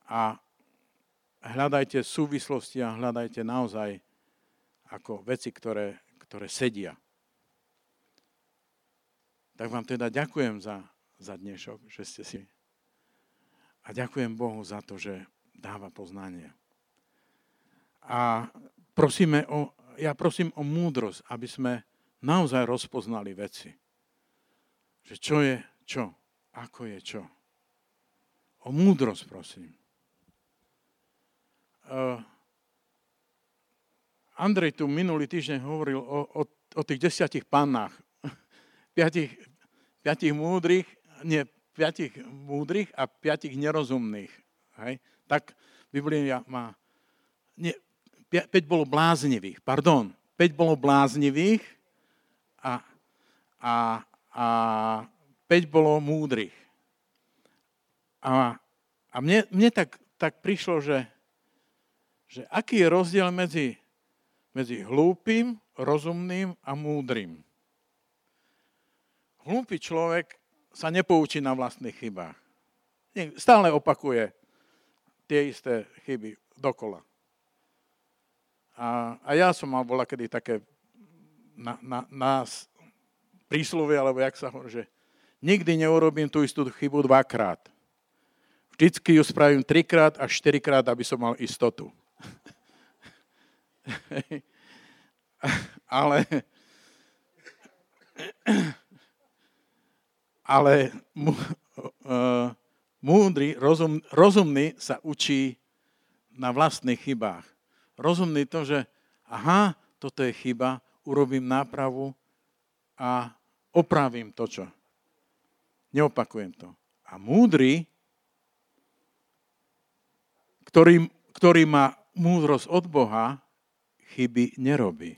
A hľadajte súvislosti a hľadajte naozaj ako veci, ktoré, ktoré sedia. Tak vám teda ďakujem za, za dnešok, že ste si. A ďakujem Bohu za to, že dáva poznanie. A prosíme o, ja prosím o múdrosť, aby sme naozaj rozpoznali veci. Že čo je čo ako je čo. O múdrosť, prosím. Uh, Andrej tu minulý týždeň hovoril o, o, o tých desiatich pannách. piatich, piatich múdrych, nie, piatich múdrych a piatich nerozumných. Hej? Tak Biblia má... Nie, 5 bolo bláznivých, pardon. 5 bolo bláznivých a, a, a 5 bolo múdrych. A, a mne, mne tak, tak prišlo, že, že aký je rozdiel medzi medzi hlúpým, rozumným a múdrym. Hlúpy človek sa nepoučí na vlastných chybách. Stále opakuje tie isté chyby dokola. A, a ja som mal bola kedy také na, na, nás príslovie, alebo jak sa hovorí, že nikdy neurobím tú istú chybu dvakrát. Vždycky ju spravím trikrát až štyrikrát, aby som mal istotu. ale ale uh, múdry, rozum, rozumný sa učí na vlastných chybách. Rozumný to, že aha, toto je chyba, urobím nápravu a opravím to, čo. Neopakujem to. A múdry, ktorý, ktorý má múdrosť od Boha, chyby nerobí.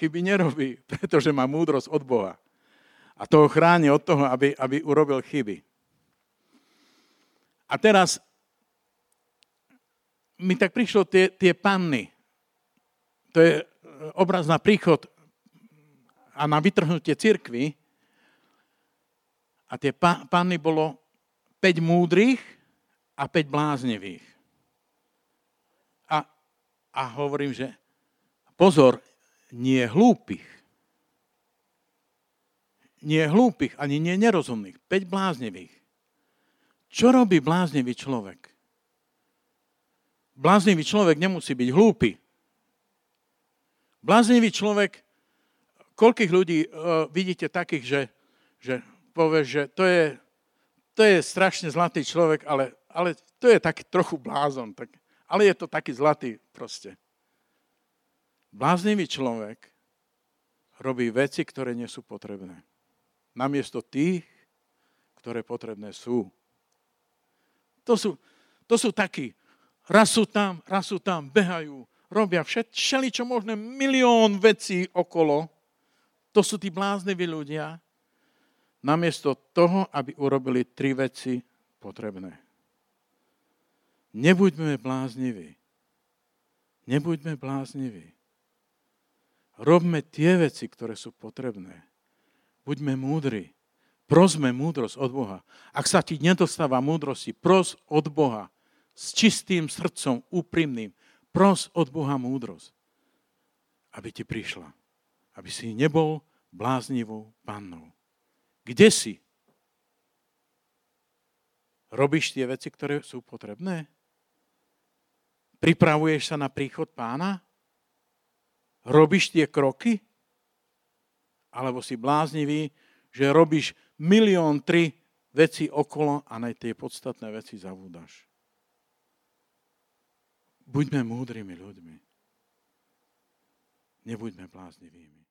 chyby nerobí, pretože má múdrosť od Boha. A toho chráni od toho, aby, aby urobil chyby. A teraz mi tak prišlo tie, tie panny. To je obraz na príchod a na vytrhnutie cirkvy. A tie panny bolo 5 múdrych a 5 bláznivých. A, hovorím, že pozor, nie hlúpych. Nie hlúpych, ani nie nerozumných. 5 bláznivých. Čo robí bláznivý človek? Bláznivý človek nemusí byť hlúpy. Bláznivý človek, koľkých ľudí uh, vidíte takých, že, že povieš, že to je, to je strašne zlatý človek, ale, ale to je taký trochu blázon. Tak, ale je to taký zlatý proste. Bláznivý človek robí veci, ktoré nie sú potrebné. Namiesto tých, ktoré potrebné sú. To sú, to sú takí, raz sú tam, raz sú tam, behajú, robia všet, všeli čo možné, milión vecí okolo. To sú tí blázniví ľudia, namiesto toho, aby urobili tri veci potrebné. Nebuďme blázniví. Nebuďme blázniví. Robme tie veci, ktoré sú potrebné. Buďme múdri. Prosme múdrosť od Boha. Ak sa ti nedostáva múdrosti, pros od Boha s čistým srdcom, úprimným. Pros od Boha múdrosť, aby ti prišla. Aby si nebol bláznivou pannou. Kde si? Robíš tie veci, ktoré sú potrebné? Pripravuješ sa na príchod pána? Robíš tie kroky? Alebo si bláznivý, že robíš milión tri veci okolo a na tie podstatné veci zavúdaš. Buďme múdrymi ľuďmi. Nebuďme bláznivými.